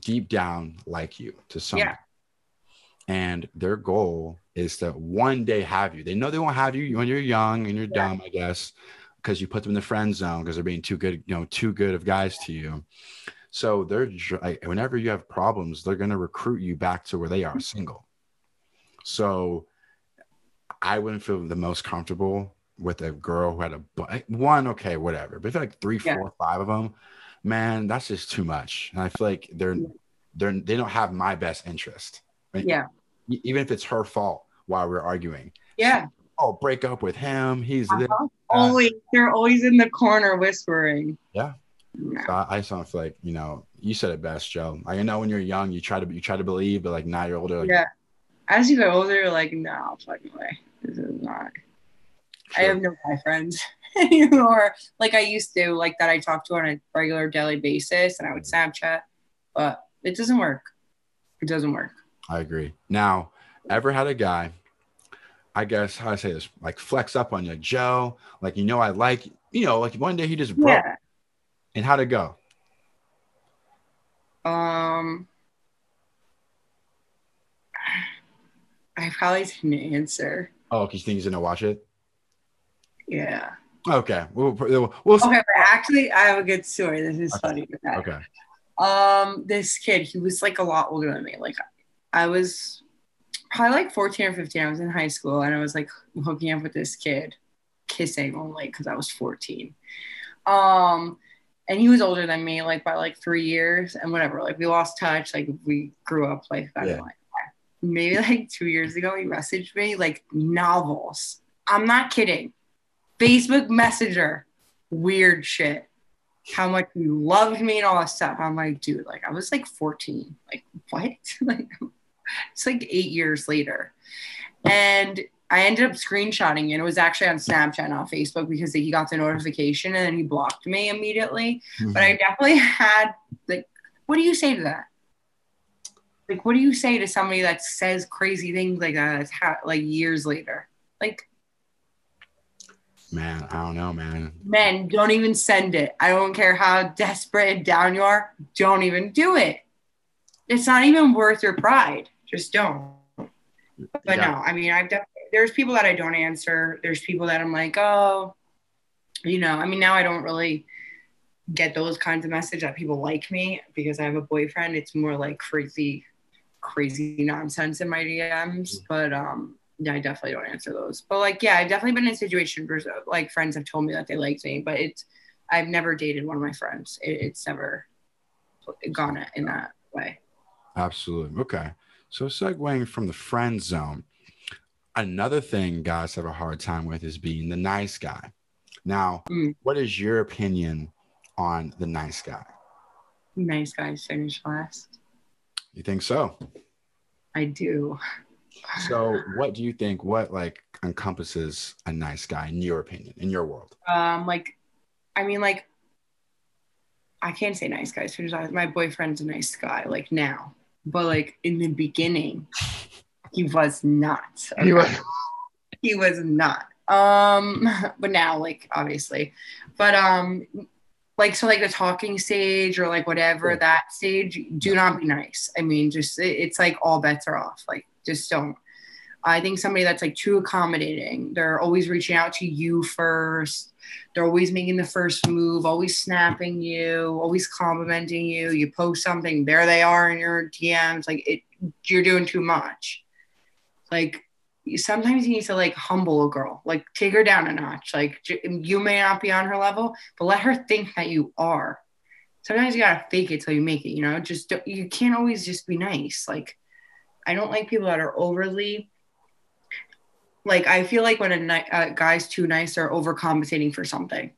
deep down like you to some Yeah. and their goal is to one day have you. They know they won't have you when you're young and you're Yeah. dumb, I guess, because you put them in the friend zone because they're being too good, you know, too good of guys to you. So they're like, whenever you have problems, they're gonna recruit you back to where they are mm-hmm. single. So I wouldn't feel the most comfortable with a girl who had a eh, one, okay, whatever. But if like three, Yeah. four, five of them, man, that's just too much. And I feel like they're they're they don't have my best interest. Right? Yeah. Even if it's her fault while we're arguing. Yeah. Oh, break up with him. He's. Uh-huh. Always they're always in the corner whispering. Yeah. Yeah. So I, I feel like you know. You said it best, Joe. I know when you're young, you try to you try to believe, but like now you're older. Like, yeah. As you get older, you're like, no, fucking way. This is not. I have no guy friends anymore. Like I used to, like that I talk to on a regular daily basis, and I would Snapchat, but it doesn't work. It doesn't work. I agree. Now, ever had a guy, I guess how I say this, like flex up on you, like Joe, like you know I like, you know, like one day he just broke. Yeah. And how'd it go? Um. I probably didn't answer. Oh, because you think he's gonna watch it? Yeah. Okay, we'll we'll, we'll Okay, but actually, I have a good story. This is Okay. funny. okay. Um, this kid, he was like a lot older than me. Like I was probably like 14 or 15. I was in high school and I was like hooking up with this kid, kissing only because I was 14. Um, and he was older than me, like by like three years and whatever. Like we lost touch, like we grew up like that. Yeah. Maybe like two years ago, he messaged me like novels. I'm not kidding. Facebook Messenger, weird shit how much you loved me and all that stuff. I'm like, dude, like I was like 14. Like, what? like it's like eight years later. And I ended up screenshotting it. It was actually on Snapchat, not Facebook, because he got the notification and then he blocked me immediately. Mm-hmm. But I definitely had like, what do you say to that? Like, what do you say to somebody that says crazy things like that? That's ha- like years later. Like, man, I don't know, man. men, don't even send it. I don't care how desperate and down you are. Don't even do it. it's not even worth your pride. Just don't. But Yeah. no, I mean, I've definitely there's people that I don't answer. There's people that I'm like, oh, you know, I mean, now I don't really get those kinds of message that people like me because I have a boyfriend. It's more like crazy, crazy nonsense in my DMs. But um, I definitely don't answer those. But like, yeah, I've definitely been in situations where like friends have told me that they liked me, but it's I've never dated one of my friends. It, it's never gone in that way. Absolutely. Okay. So segueing from the friend zone, another thing guys have a hard time with is being the nice guy. Now, Mm. what is your opinion on the nice guy? Nice guys finish last. You think so? I do. So, what do you think? What like encompasses a nice guy in your opinion, in your world? Um, like, I mean, like, I can't say nice guys finish last. My boyfriend's a nice guy, like now, but like in the beginning, he was not. He was- he was not. Um, but now, like, obviously, but um, like so, like the talking stage or like whatever Yeah. that stage, do not be nice. I mean, just it- it's like all bets are off. Like, just don't. I think somebody that's like too accommodating. They're always reaching out to you first. They're always making the first move, always snapping you, always complimenting you. You post something, there they are in your DMs. Like it, you're doing too much. Like sometimes you need to like humble a girl, like take her down a notch. Like you may not be on her level, but let her think that you are. Sometimes you gotta fake it till you make it. You know, just don't, you can't always just be nice. Like I don't like people that are overly like I feel like when a ni- uh, guy's too nice, they're overcompensating for something,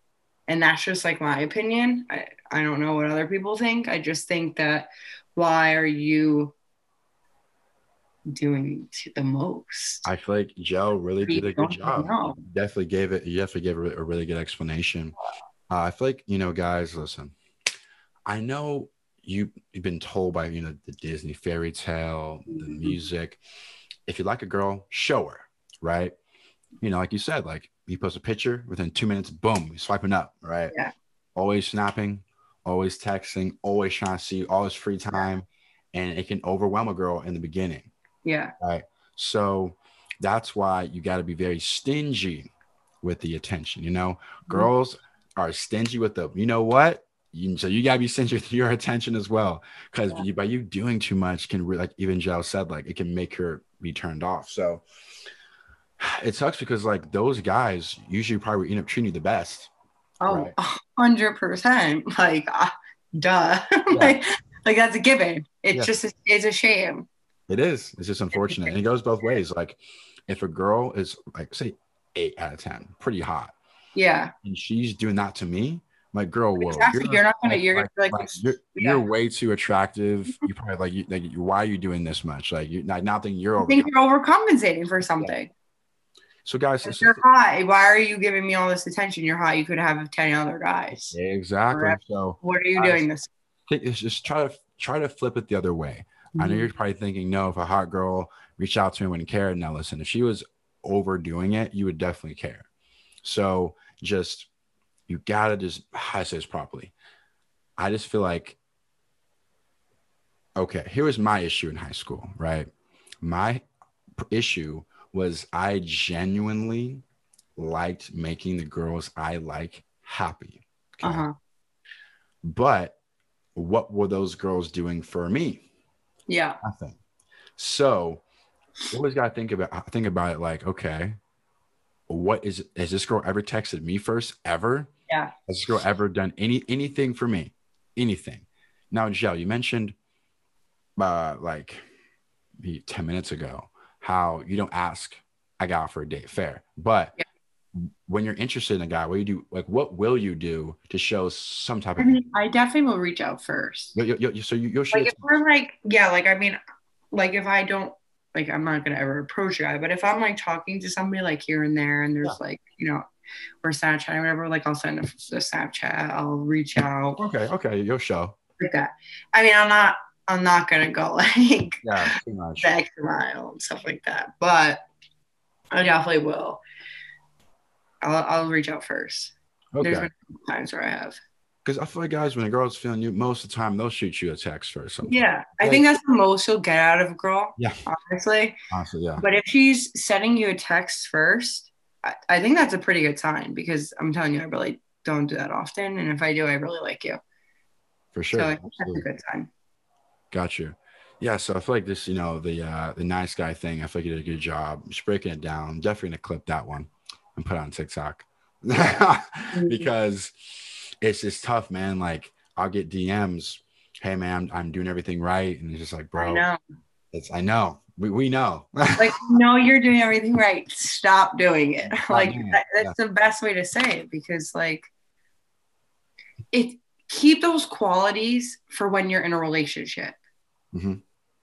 and that's just like my opinion. I I don't know what other people think. I just think that why are you doing the most? I feel like Joe really did a good job. know. Definitely gave it. You definitely gave a, a really good explanation. Uh, I feel like you know, guys. Listen, I know you you've been told by you know the Disney fairy tale, the Mhm. music. If you like a girl, show her, right? You know, like you said, like you post a picture within two minutes, boom, you're swiping up, right? Yeah. Always snapping, always texting, always trying to see all his free time, and it can overwhelm a girl in the beginning. Yeah, Right. So that's why you got to be very stingy with the attention. You know, girls are stingy with the, you know what? You, so you got to be with your attention as well. Because Yeah. by you doing too much can, re- like even Joe said, like it can make her be turned off. So it sucks because like those guys usually probably end up treating you the best. oh, Right. a hundred percent. Like, uh, duh. like, like that's a given. It's Yeah. just it's a shame. It is. It's just unfortunate. And it goes both ways. Like if a girl is like, say, eight out of 10, pretty hot. Yeah, and she's doing that to me, my girl, whoa, exactly. You're, not gonna. You're gonna be like, you're, yeah. you're way too attractive. You probably like, you, like, why are you doing this much? Like, you not, not thinking you're I over. think you're overcompensating for something. So, guys, If you're hot, why are you giving me all this attention? You're hot. You could have ten other guys. exactly. Correct. So, What are you Guys, doing this? think- it's just try to try to flip it the other way. I know mm-hmm. you're probably thinking, no, if a hot girl reached out to me, wouldn't care. Now, listen, if she was overdoing it, you would definitely care. So, just you gotta just how I say this properly. I just feel like, okay, here was my issue in high school, right? My issue was I genuinely liked making the girls I like happy. okay? Uh huh. But what were those girls doing for me? Yeah. Nothing. So you always gotta think about think about it like, okay, what is has this girl ever texted me first ever? Yeah. Has this girl ever done any anything for me? Anything. Now, Jill, you mentioned uh like maybe 10 minutes ago how you don't ask a guy for a date fair. But when you're interested in a guy, what you do like what will you do to show some type I of mean, I definitely will reach out first. you, you, so you, you'll show Like if we're like, yeah, like I mean, like if I don't like I'm not gonna ever approach a guy, but if I'm like talking to somebody like here and there and there's Yeah. like, you know, or Snapchat or whatever, like I'll send a, a Snapchat, I'll reach out okay, okay, you'll show. like that. I mean, I'm not I'm not gonna go like Yeah, too much. the extra mile and stuff like that. But I definitely will. I'll, I'll reach out first. There's Okay. been times where I have. Because I feel like guys, when a girl's feeling you, most of the time they'll shoot you a text first. Something. Yeah, I think that's the most you'll get out of a girl. Yeah. honestly. Honestly, yeah. But if she's sending you a text first, I, I think that's a pretty good sign because I'm telling you, I really don't do that often, and if I do, I really like you. For sure. so I think that's a good sign. Got you. Yeah, so I feel like this, you know, the uh the nice guy thing, I feel like you did a good job just breaking it down. I'm definitely gonna clip that one and put it on TikTok. because it's just tough, man. Like I'll get DMs, hey man, I'm, I'm doing everything right. And it's just like, bro, I know. it's I know. We we know. Like, no, you're doing everything right. Stop doing it. Like doing it, that, that's the best way to say it because, like, it keep those qualities for when you're in a relationship. Mhm.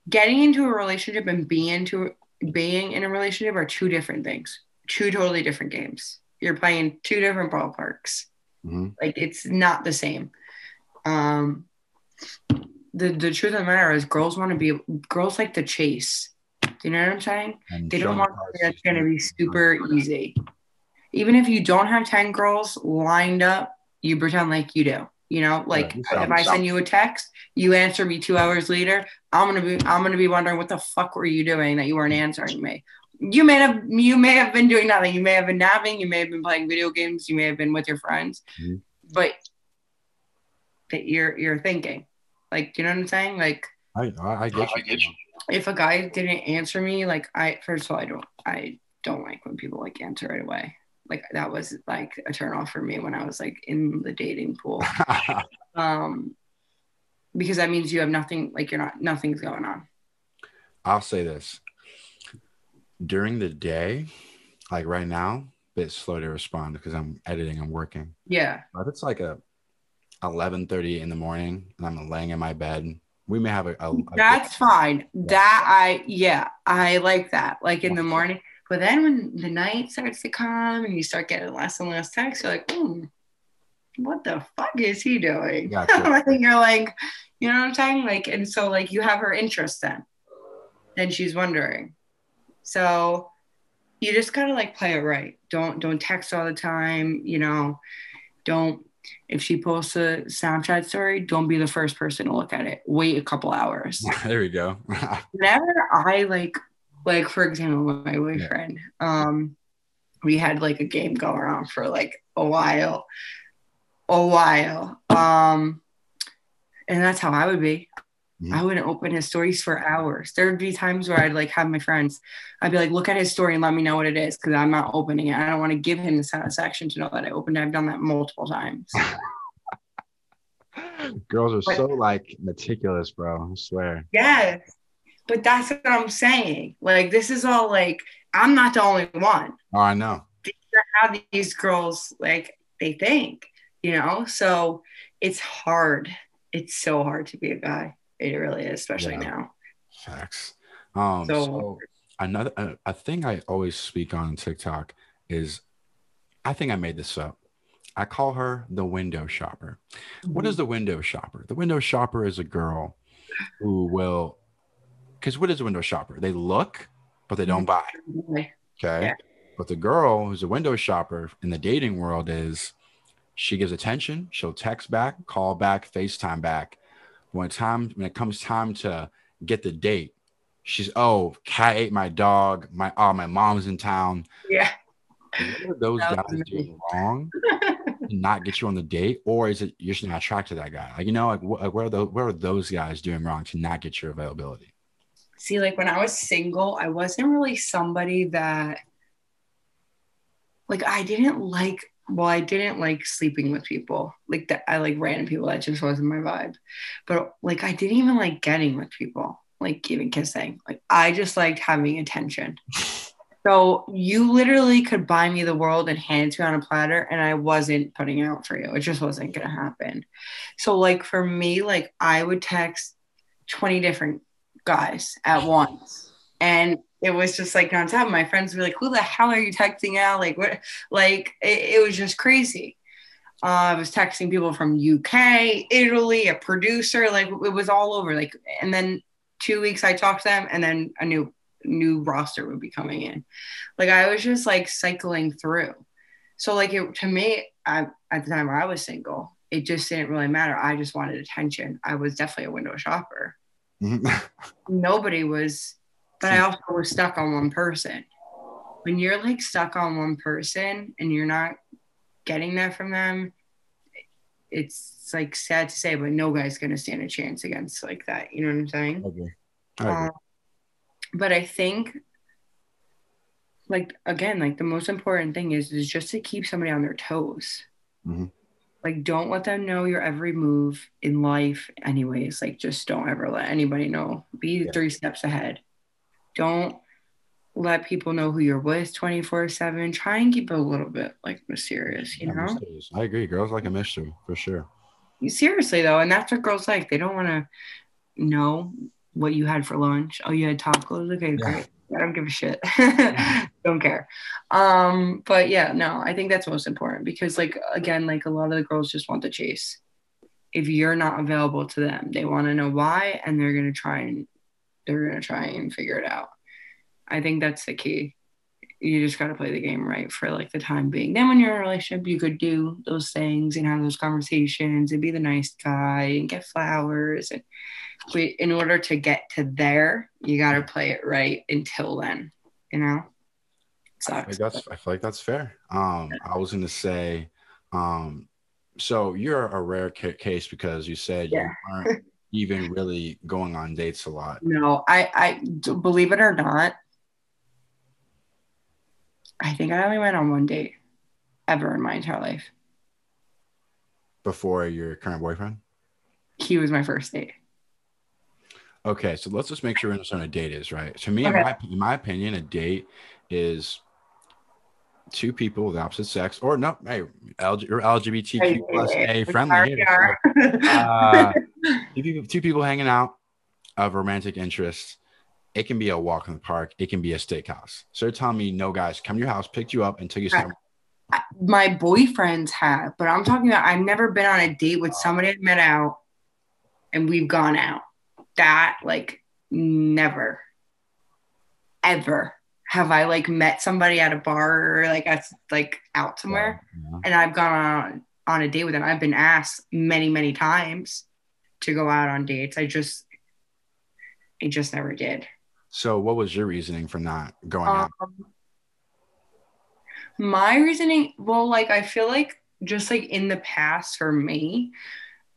Getting into a relationship and being into being in a relationship are two different things. Two totally different games. You're playing two different ballparks. Mhm. Like it's not the same. Um, the the truth of the matter is, girls want to be girls like to chase. Do you know what I'm saying? And They don't want it's something that's going to be super easy. Even if you don't have 10 girls lined up, you pretend like you do. You know, like you if I sound- send you a text, you answer me two hours later, I'm gonna be I'm gonna be wondering what the fuck were you doing that you weren't answering me. You may have you may have been doing nothing. You may have been napping, you may have been playing video games, you may have been with your friends, Mhm. but that you're you're thinking. Like, do you know what I'm saying? Like I, I, I get you. If a guy didn't answer me, like I first of all, I don't I don't like when people like answer right away. Like that was like a turn off for me when I was like in the dating pool. Um because that means you have nothing like you're not nothing's going on. I'll say this. During the day, like right now, bit slow to respond because I'm editing, I'm working. Yeah. But it's like a 11:30 in the morning and I'm laying in my bed. We may have a, a, a That's fine. That I yeah, I like that. Like in the morning. But then when the night starts to come and you start getting less and less texts, you're like, hmm, what the fuck is he doing? Gotcha. and you're like, you know what I'm saying? Like, and so like you have her interest then. then she's wondering. So you just gotta like play it right. Don't don't text all the time, you know. Don't if she posts a Snapchat story, don't be the first person to look at it. Wait a couple hours. there we go. Whenever I like like for example, my boyfriend, um, we had like a game going on for like a while. A while. Um and that's how I would be. Mhm. I wouldn't open his stories for hours. There would be times where I'd like have my friends, I'd be like, look at his story and let me know what it is because I'm not opening it. I don't want to give him the satisfaction to know that I opened it. I've done that multiple times. Girls are But- so like meticulous, bro. I swear. Yes. But that's what I'm saying. Like, this is all like, I'm not the only one. Oh, I know. How these girls, like, they think, you know? So it's hard. It's so hard to be a guy. It really is, especially Yeah. now. Facts. Um, So- so, another a, a thing I always speak on TikTok is, I think I made this up. I call her the window shopper. What is the window shopper? The window shopper is a girl who will, because what is a window shopper? They look, but they don't buy. Okay. Okay. Yeah. But the girl who's a window shopper in the dating world is she gives attention, she'll text back, call back, FaceTime back. When time when it comes time to get the date, she's oh, cat ate my dog, my oh, my mom's in town. Yeah. What those guys doing wrong to not get you on the date? Or is it you're just not attracted to that guy? Like, you know, like what, where are those where are those guys doing wrong to not get your availability? See, like when I was single, I wasn't really somebody that, like, I didn't like, well, I didn't like sleeping with people. Like, that I like random people. That just wasn't my vibe. But like, I didn't even like getting with people, like, even kissing. Like, I just liked having attention. So you literally could buy me the world and hand it to me on a platter, and I wasn't putting out for you. It just wasn't gonna happen. So like for me, like I would text 20 different guys at once. And it was just like nonstop. My friends were like, Who the hell are you texting out? Like what like it, it was just crazy. Uh, I was texting people from UK, Italy, a producer, like it was all over. Like, and then two weeks I talked to them, and then a new new roster would be coming in. Like I was just like cycling through. So like it, to me, I, at the time I was single, it just didn't really matter. I just wanted attention. I was definitely a window shopper. Nobody was, but I also was stuck on one person. When you're like stuck on one person and you're not getting that from them, it's like sad to say, but no guy's gonna stand a chance against like that. You know what I'm saying? Okay. I agree. Um, but I think, like again, like the most important thing is is just to keep somebody on their toes. Mhm. Like, don't let them know your every move in life. Anyways, like just don't ever let anybody know. Be Yeah. three steps ahead. Don't let people know who you're with 24 7 try and keep it a little bit like mysterious you know? mysteries. I agree. Girls like a mystery for sure. seriously though and that's what girls like. They don't want to know what you had for lunch. Oh you had tacos? Okay Yeah. great. I don't give a shit. Don't care. Um but yeah no i think that's most important because like again like a lot of the girls just want the chase. If you're not available to them they want to know why and they're going to try and they're going to try and figure it out i think that's the key you just got to play the game right for like the time being. Then when you're in a relationship, you could do those things and have those conversations and be the nice guy and get flowers. And but in order to get to there, you got to play it right until then. You know, I sucks. feel like that's I feel like that's fair. Um, I was gonna say, um, so you're a rare ca- case because you said Yeah. you aren't even really going on dates a lot. No, I, I believe it or not, I think I only went on one date ever in my entire life. before your current boyfriend. He was my first date. Okay, so let's just make sure we understand what a date is, right? To me, in, my, in my opinion, a date is two people with opposite sex, or no, hey, LG, or LGBTQ plus A friendly. Sorry, here, so- Uh, two people, two people hanging out of romantic interest. It can be a walk in the park. It can be a steakhouse. So you're telling me, no, guys, come to your house, picked you up, and took you somewhere. my boyfriends have, but I'm talking about I've never been on a date with somebody I met out and we've gone out. That like never ever have I like met somebody at a bar or like at like out somewhere Yeah. and I've gone on on a date with them. I've been asked many, many times to go out on dates. I just I just never did. So what was your reasoning for not going out? Um, my reasoning, well, like I feel like just like in the past for me,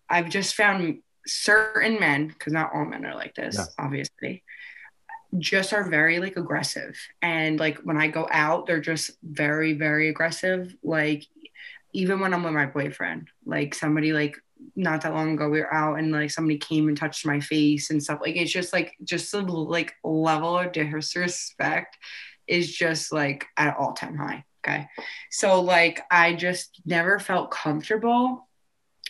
I've just found certain men, because not all men are like this, Yeah. obviously, just are very like aggressive. And like when I go out, they're just very, very aggressive. Like even when I'm with my boyfriend, like somebody like not that long ago we were out and like somebody came and touched my face and stuff. Like it's just like just the like level of disrespect is just like at all-time high okay? So like i just never felt comfortable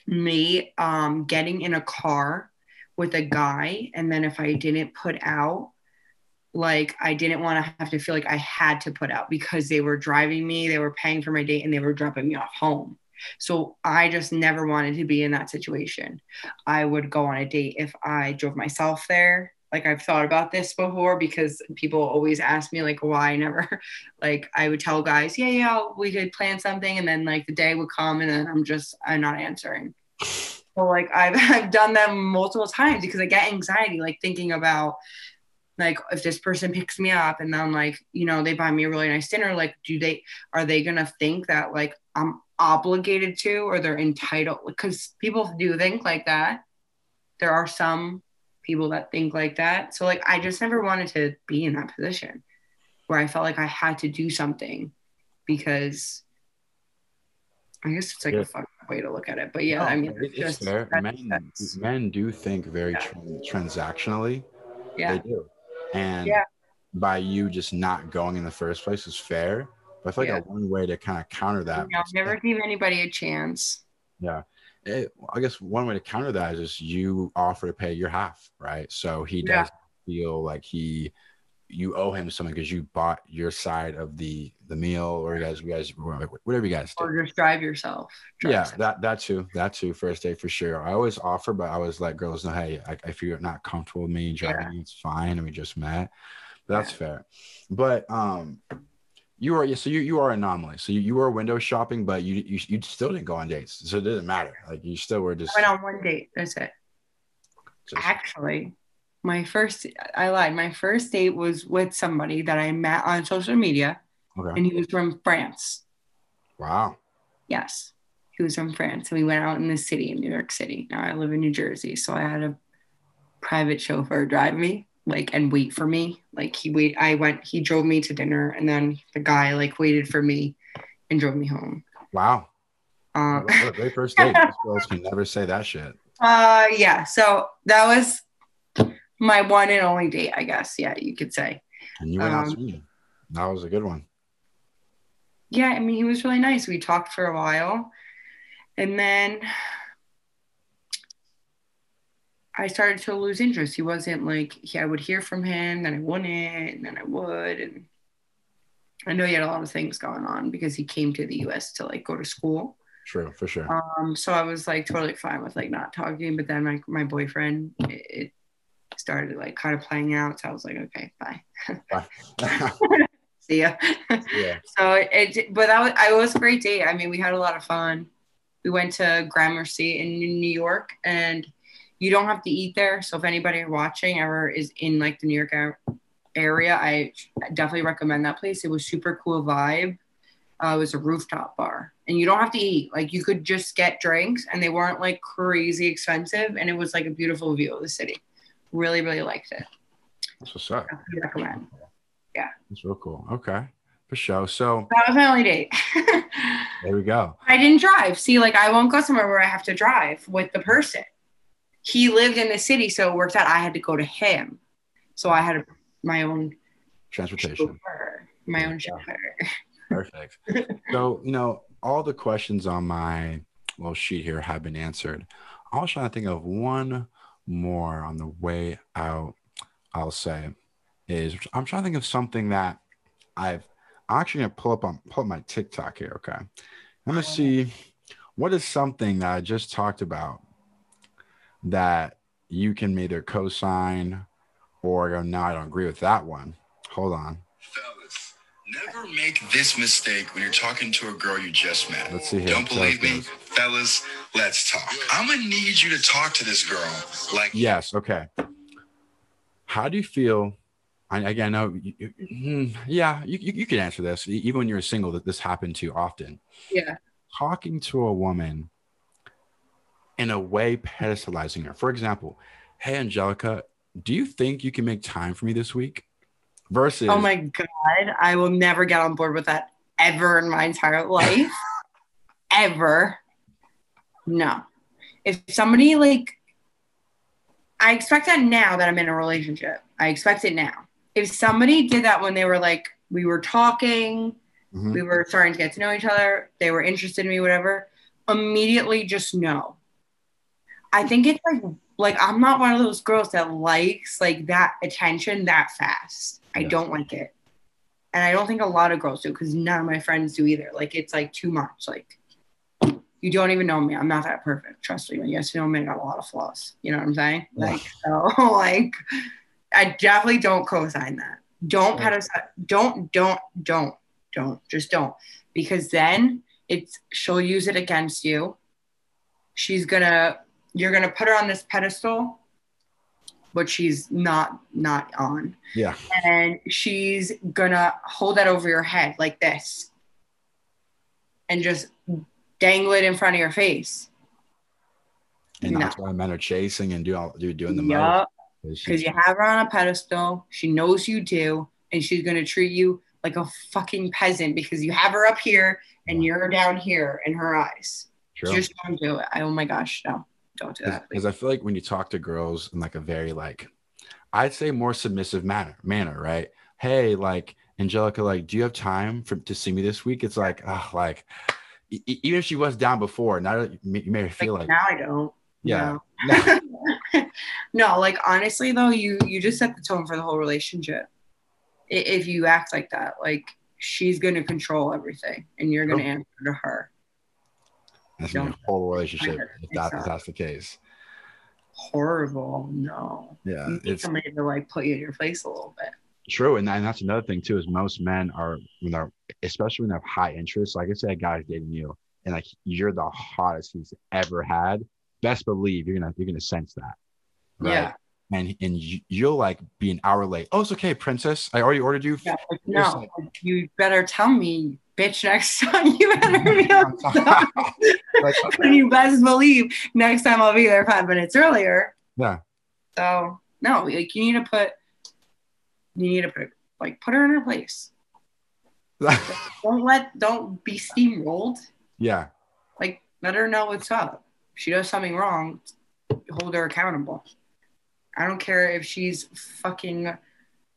me um getting in a car with a guy and then if i didn't put out like i didn't want to have to feel like i had to put out because they were driving me they were paying for my date and they were dropping me off home so I just never wanted to be in that situation. I would go on a date if I drove myself there. Like I've thought about this before because people always ask me like why I never like I would tell guys, yeah, yeah, we could plan something and then like the day would come and then I'm just I'm not answering. So like I've I've done that multiple times because I get anxiety like thinking about like if this person picks me up and then like you know they buy me a really nice dinner like do they are they gonna think that like i'm obligated to or they're entitled because people do think like that there are some people that think like that so like i just never wanted to be in that position where i felt like i had to do something because i guess it's like Yeah. a way to look at it but yeah No, i mean it's just- fair. Men, that's- men do think very Yeah. tran- transactionally. yeah They do. And Yeah. by you just not going in the first place is fair. But I feel like Yeah. a one way to kind of counter that. Never give anybody a chance Yeah. It, I guess one way to counter that is just you offer to pay your half, right? So he Yeah. does feel like he you owe him something because you bought your side of the the meal or you guys you guys whatever you guys do. or just drive yourself drive Yeah, yourself. that that too, that too. First date for sure. I always offer, but I always let girls know, hey, I, if you're not comfortable with me driving, it's fine, and we just met. But that's fair. But um, You are so you you are an anomaly. So you, you were window shopping, but you, you you still didn't go on dates. So it didn't matter. Like you still were just I went on one date. That's it. just- Actually, my first, I lied. My first date was with somebody that I met on social media, okay. and he was from France. Wow. Yes, he was from France. And we went out in the city in New York City. Now I live in New Jersey, so I had a private chauffeur drive me, like, and wait for me. Like he wait, I went, he drove me to dinner, and then the guy like waited for me and drove me home. Wow. Um, What a great first date. Girls can never say that shit. uh, yeah. So that was my one and only date, I guess. Yeah, you could say. And you went out Um, swinging. That was a good one. yeah, I mean, he was really nice. We talked for a while. And then I started to lose interest. He wasn't like, he, I would hear from him, then I wouldn't, and then I would. And I know he had a lot of things going on because he came to the US to like go to school. True, for sure. Um, so I was like totally fine with like not talking. But then my, my boyfriend, it, it started like kind of playing out. So I was like, okay, bye. See ya. yeah. So it, but that was, I was a great date. I mean, we had a lot of fun. We went to Gramercy in New York, and you don't have to eat there. So if anybody watching ever is in like the New York area, I definitely recommend that place. It was super cool vibe. Uh, it was a rooftop bar, and you don't have to eat. Like you could just get drinks, and they weren't like crazy expensive, and it was like a beautiful view of the city. Really, really liked it. That's what's up. Definitely recommend. That's real cool. Okay. For sure. So That was my only date. there we go. I didn't drive. See, like I won't go somewhere where I have to drive with the person. He lived in the city, so it worked out. I had to go to him, so I had my own Transportation. chauffeur. My own Yeah. chauffeur. Perfect. so, you know, all the questions on my little sheet here have been answered. I was trying to think of one more on the way out. I'll say is I'm trying to think of something that I've I'm actually gonna pull up on pull up my TikTok here. Okay. Let me see what is something that I just talked about that you can either co-sign or go, no, I don't agree with that one. Hold on. Fellas, never make this mistake when you're talking to a girl you just met. Let's see here. Don't See how it believe me? goes. Fellas, let's talk. I'm gonna need you to talk to this girl like Yes. Okay. How do you feel? I, again, I know. You, you- hmm, yeah, you, you, you can answer this. Even when you're single, that this happened to you often. Yeah. Talking to a woman in a way pedestalizing her. For example, hey, Angelica, do you think you can make time for me this week? Versus, Oh my god, I will never get on board with that ever in my entire life. ever. No. If somebody like I expect that now that I'm in a relationship. I expect it now. If somebody did that when they were like we were talking, Mhm. we were starting to get to know each other, they were interested in me, whatever, immediately just no. I think it's like like I'm not one of those girls that likes like that attention that fast. I Yeah. don't like it. And I don't think a lot of girls do because none of my friends do either. Like it's like too much. Like you don't even know me. I'm not that perfect. Trust me. When you know me, I got a lot of flaws. You know what I'm saying? Yeah. Like so like I definitely don't co-sign that. Don't Sure. pedestal don't don't don't don't just don't because then it's she'll use it against you she's gonna you're gonna put her on this pedestal but she's not not on yeah, and she's gonna hold that over your head like this and just dangle it in front of your face and No. that's why men are chasing and do all do doing the most. 'Cause she- because you have her on a pedestal. She knows you do, and she's gonna treat you like a fucking peasant because you have her up here and you're down here in her eyes. True. Just don't do it. I, oh my gosh, no, don't do that. because I feel like when you talk to girls in like a very like, I'd say more submissive manner, manner, right? Hey, like Angelica, like, do you have time for to see me this week? It's like, ah, like, e- even if she was down before, now you may, feel like, now I don't. yeah, No. no, like honestly though, you you just set the tone for the whole relationship. If you act like that, like she's gonna control everything, and you're gonna True. answer to her. That's Don't- whole relationship if, that, if that's the case. Horrible. No. Yeah, you need it's somebody to like put you in your place a little bit. True, and, and that's another thing too. Is most men are when they're, especially when they have high interest. Like I said, a guy's dating you, and like you're the hottest he's ever had. Best believe you're gonna you're gonna sense that, right? Yeah. And and you, you'll like be an hour late. Oh, it's okay, princess. I already ordered you. Yeah, like, no, like- you better tell me, bitch, next time you better be on time. like, and you best believe next time I'll be there five minutes earlier. yeah, So no, like you need to put, you need to put like put her in her place. Don't let, don't be steamrolled. yeah, Like let her know what's up. If she does something wrong, hold her accountable. I don't care if she's fucking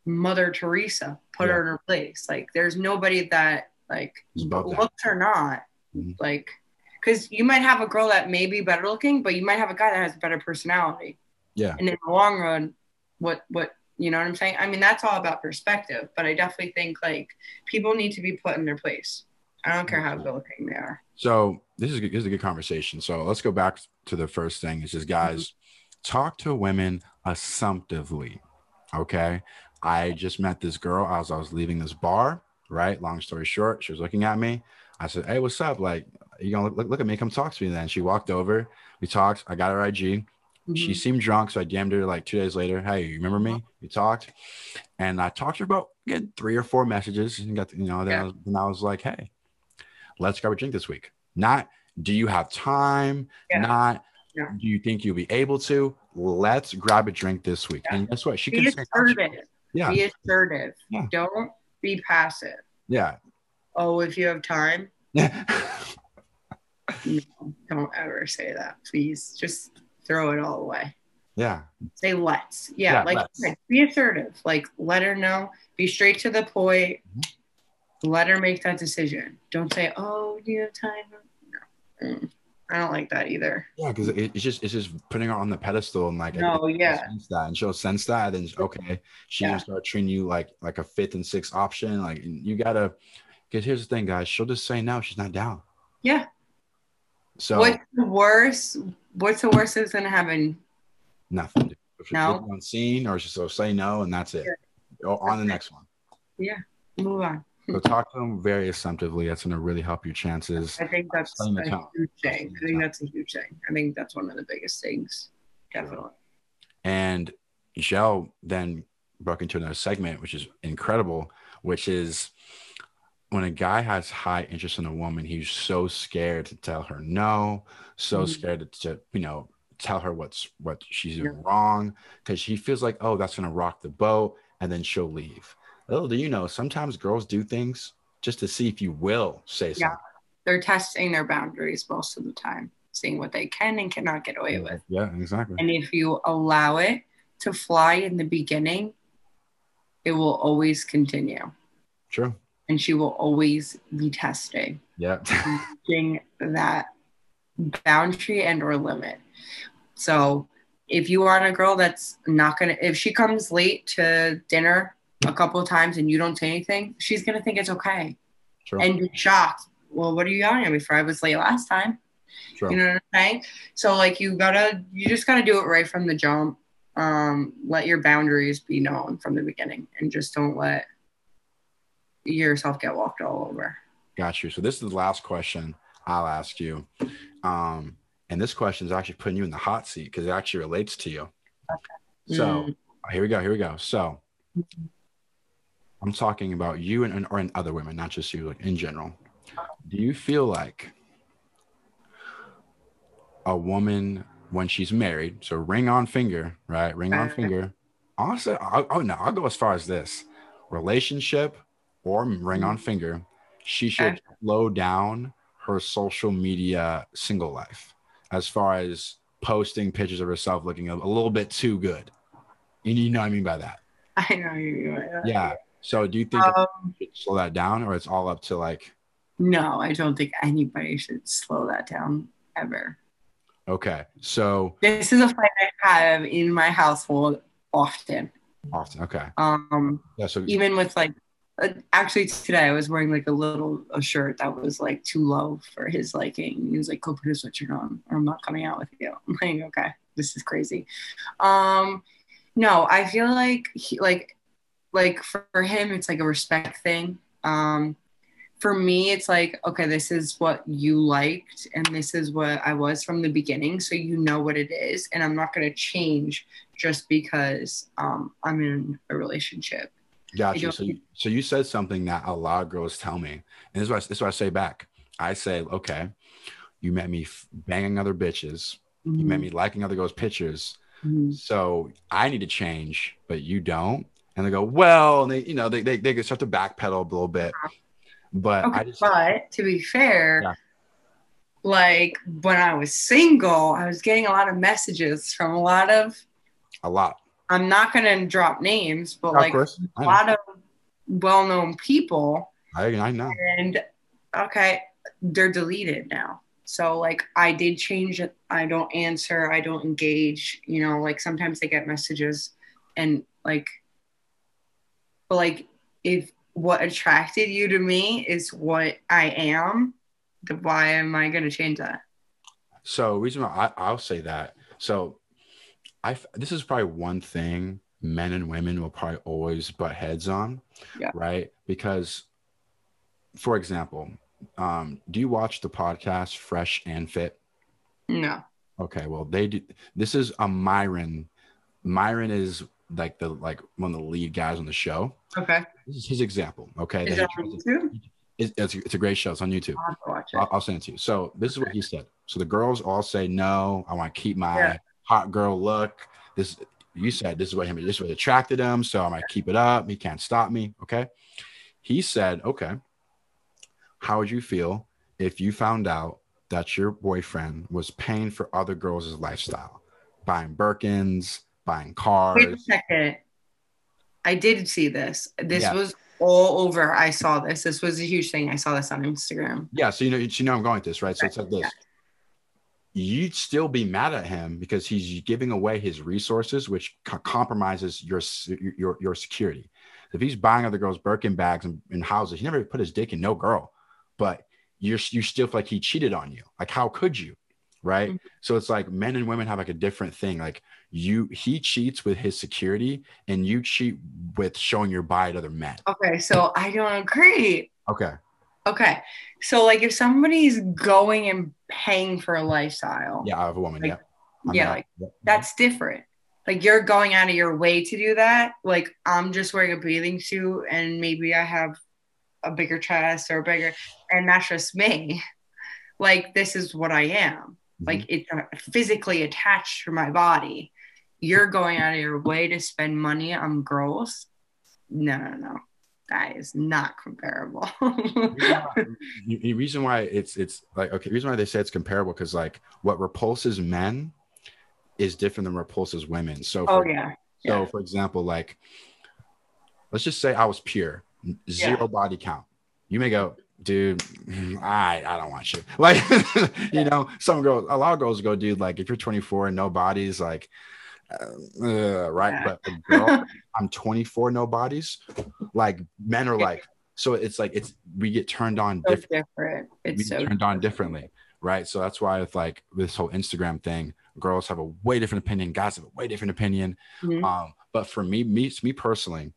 Mother Teresa. Put her in her place. Like there's nobody that like looks or not, Mhm. like because you might have a girl that may be better looking, but you might have a guy that has a better personality. Yeah. And in the long run, what what you know what I'm saying? I mean, that's all about perspective, but I definitely think like people need to be put in their place. I don't care how good looking they are. So this is good, this is a good conversation. So let's go back to the first thing. Is just guys, talk to women assumptively. Okay. I just met this girl as I was leaving this bar. Right. Long story short, she was looking at me. I said, "Hey, what's up? Like, you gonna look, look at me? Come talk to me." Then she walked over. We talked. I got her IG. She Mhm. seemed drunk, so I DM'd her like two days later. Hey, you remember me? We talked, and I talked to her about again three or four messages, and got you know. Then, Yeah. I was, then I was like, hey, let's grab a drink this week. Not do you have time? Yeah. Not Yeah. do you think you'll be able to? Let's grab a drink this week. And guess what? She be can say assertive. yeah, Be assertive. Don't be passive. yeah, Oh, if you have time, no, don't ever say that. Please just throw it all away. yeah. Say let's. Yeah, Yeah, like let's. be assertive. Like let her know. Be straight to the point. Mm-hmm. Let her make that decision. Don't say, "Oh, do you have time?" No. Mm. I don't like that either. Yeah, because it's just it's just putting her on the pedestal and like No, yeah. sense that and she'll sense that and okay she's Yeah. gonna start treating you like like a fifth and sixth option like you gotta because here's the thing guys she'll just say no she's not down Yeah. so What's the worst? What's the worst that's gonna happen? nothing if No. no. on scene or she'll say no and that's it Go on the next one Yeah, Move on. So talk to them very assumptively that's gonna really help your chances I think that's a huge thing. I think that's a huge thing. I think that's one of the biggest things. Definitely. And Michelle then broke into another segment, which is incredible, which is when a guy has high interest in a woman, he's so scared to tell her no, so Mhm. scared to, you know, tell her what's what she's doing Yeah. wrong because she feels like, oh, that's gonna rock the boat, and then she'll leave. Little do you know, sometimes girls do things just to see if you will say Yeah. something. They're testing their boundaries most of the time, seeing what they can and cannot get away with. Yeah, exactly. And if you allow it to fly in the beginning, it will always continue. True. And she will always be testing, Yeah. reaching that boundary and or limit. So if you are a girl that's not gonna if she comes late to dinner a couple of times and you don't say anything, she's gonna think it's okay True. and be shocked. Well, what are you yelling at me for? I was late last time. True. You know what I'm saying? So like you gotta you just gotta do it right from the jump. Um, let your boundaries be known from the beginning and just don't let yourself get walked all over. Got you. So this is the last question I'll ask you. Um, and this question is actually putting you in the hot seat because it actually relates to you. So Mm. here we go. Here we go. So I'm talking about you and, and or in other women, not just you, like in general. Do you feel like a woman when she's married, so ring on finger, right? Ring on Uh. finger. Honestly, I'll, oh no, I'll go as far as this: relationship or ring on finger. She should Okay. slow down her social media single life as far as posting pictures of herself looking a, a little bit too good. And you know what I mean by that. I know you. mean by that. Yeah. So do you think Um, you should slow that down or it's all up to like, no, I don't think anybody should slow that down ever. okay, so This is a fight I have in my household often. often, okay. Um, Yeah. So even with like uh, actually today I was wearing like a little a shirt that was like too low for his liking. He was like, "Go put a sweatshirt on, or I'm not coming out with you." I'm like, "Okay, this is crazy." Um, no, I feel like he, like like for, for him, it's like a respect thing. Um, for me, it's like, okay, this is what you liked, and this is what I was from the beginning. So you know what it is, and I'm not going to change just because um, I'm in a relationship. Gotcha. So you, so you said something that a lot of girls tell me, and this is what I, this is what I say back. I say, okay, you met me banging other bitches. Mm-hmm. You met me liking other girls' pictures. Mm-hmm. So I need to change, but you don't. And they go, well, and they, you know, they, they, they start to backpedal a little bit. Uh-huh. But okay, I just, but to be fair, yeah. like when I was single, I was getting a lot of messages from a lot of a lot. I'm not gonna drop names, but like a lot of well-known people. I, I know. And okay, they're deleted now. So like I did change it. I don't answer. I don't engage. You know, like sometimes they get messages, and like, but like if what attracted you to me is what I am, then why am I going to change that? So reason why I, I'll say that. So I this is probably one thing men and women will probably always butt heads on, yeah. right? Because, for example, um, do you watch the podcast Fresh and Fit? No. Okay, well they do. This is a Myron. Myron is like the like one of the lead guys on the show. Okay. This is his example. Okay. Is it on YouTube? It's, it's, it's, a great show. It's on YouTube. I'll, it. I'll, I'll, send it to you. So this is what he said. So the girls all say no. I want to keep my yeah. hot girl look. This you said this is what him this is what attracted him. So I'm gonna keep it up. He can't stop me. Okay. He said, okay. How would you feel if you found out that your boyfriend was paying for other girls' lifestyle, buying Birkins, buying cars? Wait a second. I did see this. This yeah. was all over. I saw this. This was a huge thing. I saw this on Instagram. Yeah. So you know, you know, I'm going with this, right? So it's like this. Yeah. You'd still be mad at him because he's giving away his resources, which co- compromises your your your security. If he's buying other girls' Birkin bags and, and houses, he never put his dick in no girl, but you're you still feel like he cheated on you. Like how could you? Right. Mm-hmm. So it's like men and women have like a different thing. Like you he cheats with his security and you cheat with showing your body to other men. Okay, so I don't agree. Okay. Okay. So like if somebody's going and paying for a lifestyle. Yeah, I have a woman, like, yeah. I'm yeah, not, like yeah. that's different. Like you're going out of your way to do that. Like I'm just wearing a bathing suit and maybe I have a bigger chest or a bigger and that's just me. Like this is what I am. Mm-hmm. Like it's physically attached to my body you're going out of your way to spend money on girls. No, no, no. That is not comparable. the reason why it's it's like okay, reason why they say it's comparable because like what repulses men is different than repulses women. So for, oh yeah. So yeah. for example, like let's just say I was pure, zero yeah. body count. You may go, dude, I I don't want you. Like, you know, some girls, a lot of girls go, dude, like if you're 24 and no bodies, like uh, right? Yeah. But girl, I'm 24, no bodies. Like men are like, so it's like it's we get turned on so different. different. It's we so turned on differently, right? So that's why with like this whole Instagram thing, girls have a way different opinion, guys have a way different opinion. Mm-hmm. Um, but for me, me, me personally,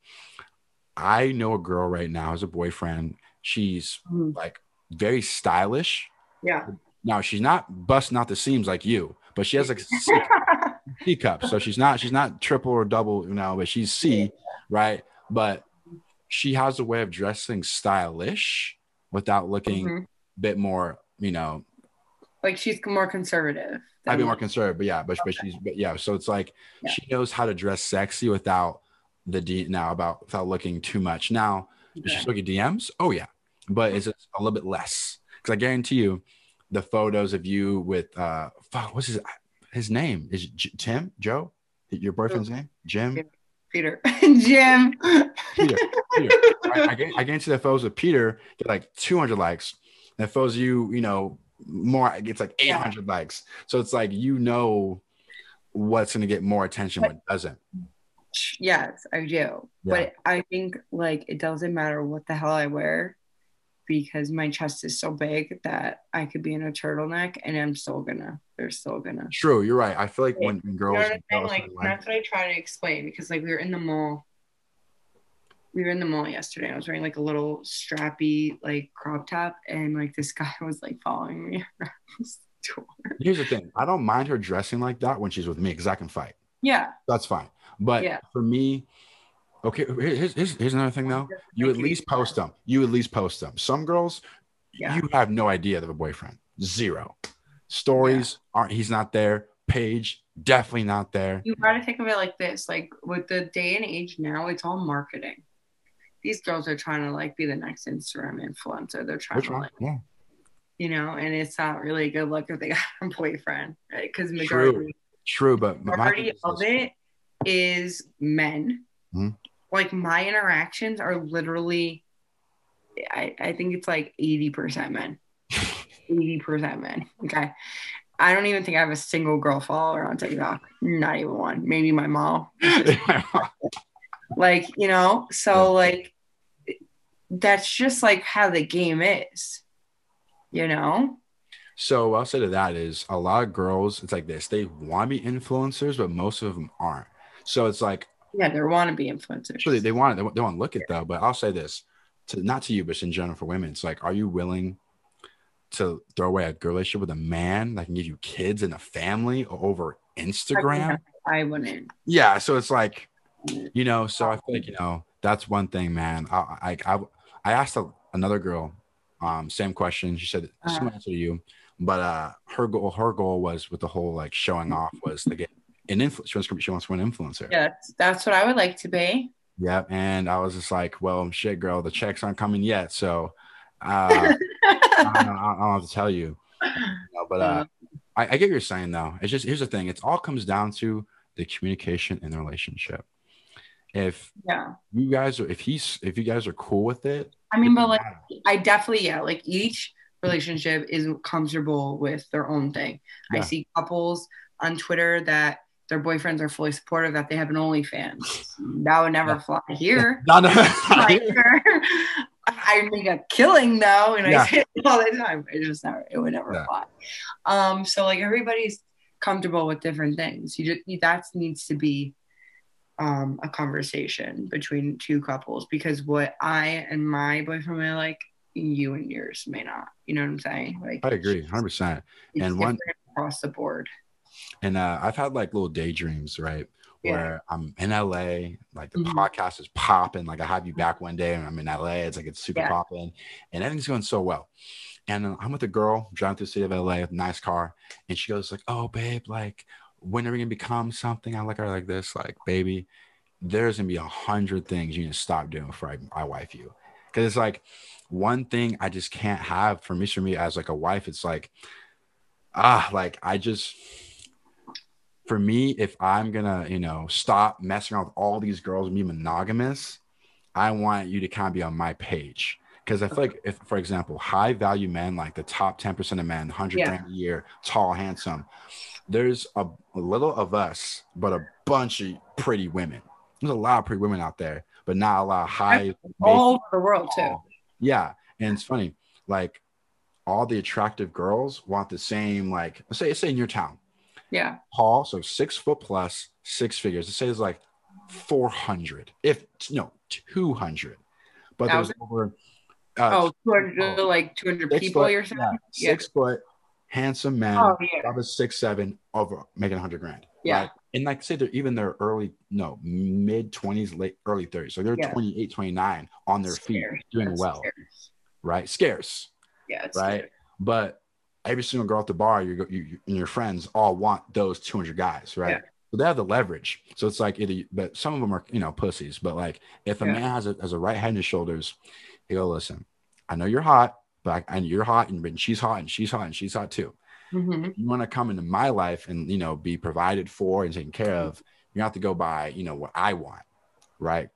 I know a girl right now as a boyfriend. She's mm-hmm. like very stylish. Yeah. Now she's not busting out the seams like you, but she has like C cup. So she's not she's not triple or double, you know, but she's C, right? But she has a way of dressing stylish without looking mm-hmm. a bit more, you know, like she's more conservative. I'd be more conservative, but yeah, but, okay. but she's but yeah, so it's like yeah. she knows how to dress sexy without the D now about without looking too much. Now, okay. does she still get DMs? Oh yeah, but it's a little bit less because I guarantee you, the photos of you with uh, fuck, what's his his name is J- Tim Joe. Your boyfriend's name Jim. Peter. Jim. Peter. Peter. I, I, get, I guarantee that photos of Peter get like 200 likes. That photos of you, you know, more it's like 800 yeah. likes. So it's like you know what's going to get more attention, what doesn't. Yes, I do. Yeah. But I think like it doesn't matter what the hell I wear because my chest is so big that I could be in a turtleneck and I'm still gonna, they're still gonna. True, you're right. I feel like when, when girls, you know what like, that's what I try to explain because like we were in the mall we were in the mall yesterday. I was wearing like a little strappy like crop top, and like this guy was like following me around the store. Here's the thing: I don't mind her dressing like that when she's with me because I can fight. Yeah, That's fine. But Yeah. for me, okay, here's, here's, here's another thing though. You at least post them. You at least post them. Some girls, Yeah. you have no idea have a boyfriend. Zero. Stories aren't. He's not there. Page definitely not there. you gotta think of it like this: like with the day and age now, it's all marketing. These girls are trying to like be the next Instagram influencer. They're trying Which to one? like, Yeah. you know, and it's not really a good look if they got a boyfriend, right? Because True. majority True, but my majority of it is men. Mhm. Like my interactions are literally, I, I think it's like 80% men. 80% men. Okay. I don't even think I have a single girl follower on TikTok. Not even one. Maybe my mom. Like, you know, so like that's just like how the game is. You know? So what I'll say to that is a lot of girls, it's like this. They want to be influencers, but most of them aren't. So it's like Yeah, they're wannabe influencers. Sure, they, they want it. They, want- they want to look it though. But I'll say this to not to you, but in general for women. It's like, are you willing to throw away a girl relationship with a man that can give you kids and a family over Instagram? I wouldn't. Yeah. So it's like, you know. So I think you know that's one thing, man. I I I, I asked a, another girl, um, same question. She said similar answer to you, but uh, her goal her goal was with the whole like showing off was to get an influence. She wants, she wants to be an influencer. Yeah, that's, what I would like to be. Yeah, And I was just like, well, shit, girl, the checks aren't coming yet. So uh, I, don't, I don't have to tell you. Know, but uh, I, I get what you're saying, though. It's just, here's the thing it all comes down to the communication in the relationship. If yeah. you guys are, if he's, if you guys are cool with it, I mean, but like, matter. I definitely, yeah, like each relationship is comfortable with their own thing. I see couples on Twitter that their boyfriends are fully supportive that they have an OnlyFans. That would never Yeah. fly here. No, no, Like, I make a killing though, and Yeah. I say it all the time. It just never, it would never Yeah. fly. Um, so like everybody's comfortable with different things. You just that needs to be um a conversation between two couples because what I and my boyfriend may like, you and yours may not. You know what I'm saying? Like I agree 100%. And one- across the board. And uh, I've had like little daydreams, right? Yeah. Where I'm in LA, like the Mhm. podcast is popping. Like I have you back one day and I'm in LA. It's like it's super Yeah. popping and everything's going so well. And uh, I'm with a girl driving through the city of LA with a nice car. And she goes like, oh, babe, like when are we going to become something? I like her like this, like, baby, there's going to be a hundred things you need to stop doing before I, I wife you. Cause it's like one thing I just can't have for me, for me as like a wife, it's like, ah, like I just, for me, if I'm gonna, you know, stop messing around with all these girls and be monogamous, I want you to kind of be on my page. Because I feel like, if, for example, high value men, like the top 10% of men, 100 Yeah. grand a year, tall, handsome, there's a, a little of us, but a bunch of pretty women. There's a lot of pretty women out there, but not a lot of high. All over the world too. Yeah. And it's funny, like all the attractive girls want the same, like, say, say in your town, Yeah. tall, so six foot plus, six figures. Let's say there's like 400, if no, 200. But there's over uh, Oh, 200, like 200 people foot- you're saying? yeah, Yeah. six foot, handsome man, Oh, yeah. a six, seven, over making 100 grand. Yeah. right? And like say they're even their early, no, mid 20s, late early 30s. So they're Yeah. 28, 29 on their feet, doing That's well, scarce. right? Scarce Yeah. Right? scarce. But every single girl at the bar, you, you, you and your friends all want those 200 guys, right? Yeah. So they have the leverage. So it's like either, but some of them are, you know, pussies. But like, if a Yeah. man has a, has a right head on his shoulders, he go, listen, I know you're hot, but I, and you're hot, and, and she's hot, and she's hot, and she's hot too. Mhm. You want to come into my life and you know be provided for and taken care of. You have to go by, you know, what I want, right?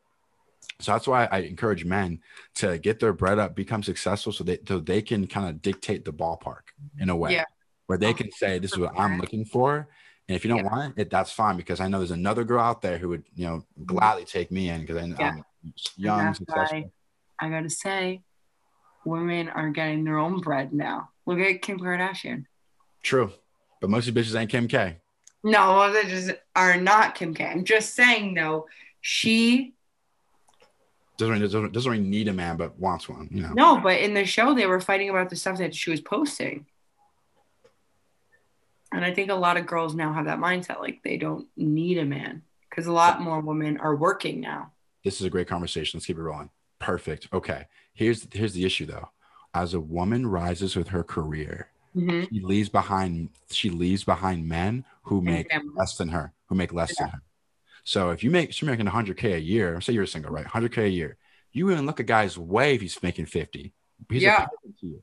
So that's why I encourage men to get their bread up, become successful, so they so they can kind of dictate the ballpark in a way Yeah. where they can say, "This is what I'm looking for," and if you don't Yeah. want it, that's fine because I know there's another girl out there who would, you know, gladly take me in because Mm-hmm. Yeah. I'm young, successful. I gotta say, women are getting their own bread now. Look at Kim Kardashian. True, but most of these bitches ain't Kim K. No, they just are not Kim K. I'm just saying though, she doesn't really, doesn't, doesn't really need a man, but wants one. You know. No, but in the show they were fighting about the stuff that she was posting. And I think a lot of girls now have that mindset like they don't need a man because a lot more women are working now. This is a great conversation. Let's keep it rolling. Perfect. Okay. Here's here's the issue though. As a woman rises with her career, Mhm. she leaves behind she leaves behind men who make less than her, who make less than her. So if you make you're making 100k a year, say you're a single, right? 100k a year. You even look a guy's way if he's making 50. He's Yeah. to you.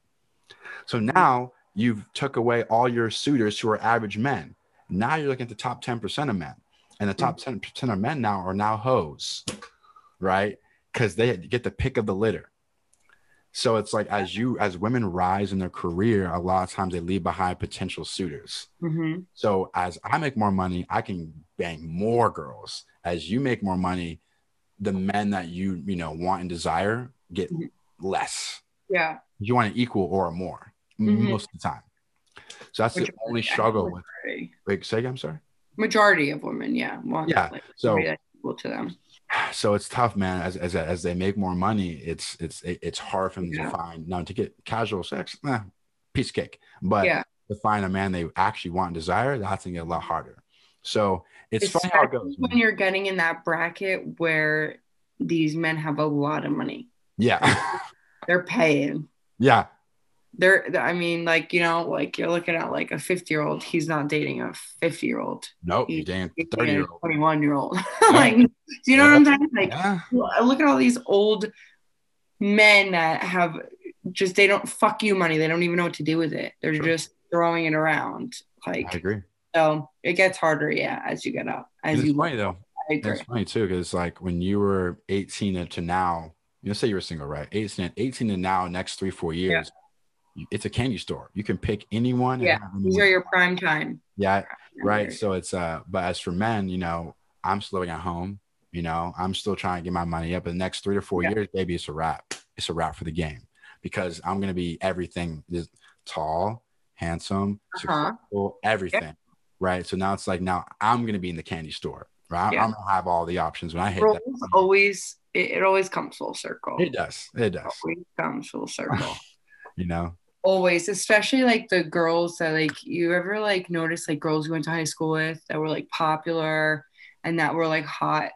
So now you've took away all your suitors who are average men. Now you're looking at the top 10% of men. And the top mm. 10% of men now are now hoes, right? Because they get the pick of the litter. So it's like as you as women rise in their career, a lot of times they leave behind potential suitors. Mhm. So as I make more money, I can bang more girls. As you make more money, the men that you you know want and desire get Mhm. less. Yeah. You want an equal or more Mhm. most of the time. So that's the only struggle with. Wait, say again. I'm sorry. Majority of women, yeah. Want, Yeah, like, so- equal to them. So it's tough man as, as as they make more money it's it's it's hard for them Yeah. to find now to get casual sex eh, piece of cake but Yeah. to find a man they actually want and desire that's gonna get a lot harder so it's funny how it goes when man. you're getting in that bracket where these men have a lot of money. yeah They're paying. yeah They're, I mean, like, you know, like you're looking at like a 50 year old, he's not dating a 50 year old, nope you dating 30 year old 21 year old. like, do you know what I'm saying? Like, yeah look at all these old men that have just, they don't fuck you money. They don't even know what to do with it. They're Sure. just throwing it around. Like I agree so it gets harder, yeah, as you get up. As you, funny though I agree. it's funny too because like when you were 18 to now you know say you were single right 18 18 to now next three four years it's a candy store you can pick anyone Yeah, These are your prime time. yeah right so it's uh but as for men you know i'm still living at home you know i'm still trying to get my money up in the next three to four Yeah. years baby it's a wrap it's a wrap for the game because i'm gonna be everything tall handsome Uh-huh. successful everything right so now it's like now i'm gonna be in the candy store right Yeah. i'm gonna have all the options when i hit that always, it, it always comes full circle. it does it does Always comes full circle. you know? Always especially like the girls that like you ever like notice like girls you went to high school with that were like popular and that were like hot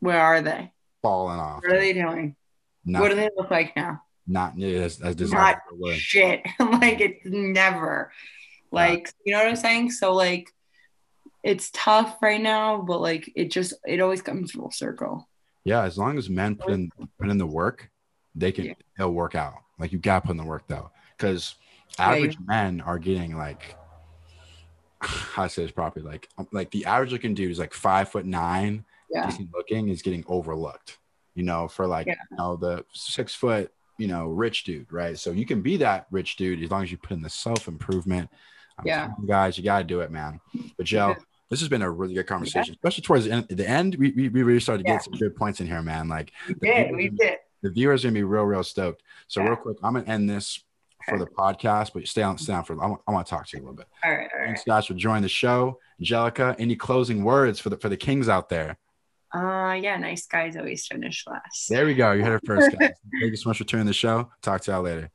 where are they? Falling off. What are they doing? Not, what do they look like now? Not nearly as, as desirable word. shit. Like it's never. Like you know what i'm saying? So like it's tough right now but like it just it always comes full circle. Yeah, as long as men put in put in the work, they can Yeah. it'll work out. Like you gotta put in the work though, because Yeah, average men are getting like how to say this properly, like um, like the average looking dude is like five foot nine, yeah decent looking, is getting overlooked. You know, for like Yeah. you know the six foot you know rich dude, right? So you can be that rich dude as long as you put in the self improvement. Yeah. guys, you gotta do it, man. But Joe. This has been a really good conversation, especially towards the end. The end, we, we, we really started to Yeah. get some good points in here, man. Like we did we did the viewers are gonna be real, real stoked. So Yeah. real quick, I'm gonna end this for the podcast, but stay on, stay on for. I want, I want to talk to you a little bit. all right all right Thanks, guys, for joining the show. Angelica, any closing words for the for the kings out there? uh yeah nice guys always finish last There we go. You heard it first, guys. Thank you so much for tuning the show. Talk to y'all later.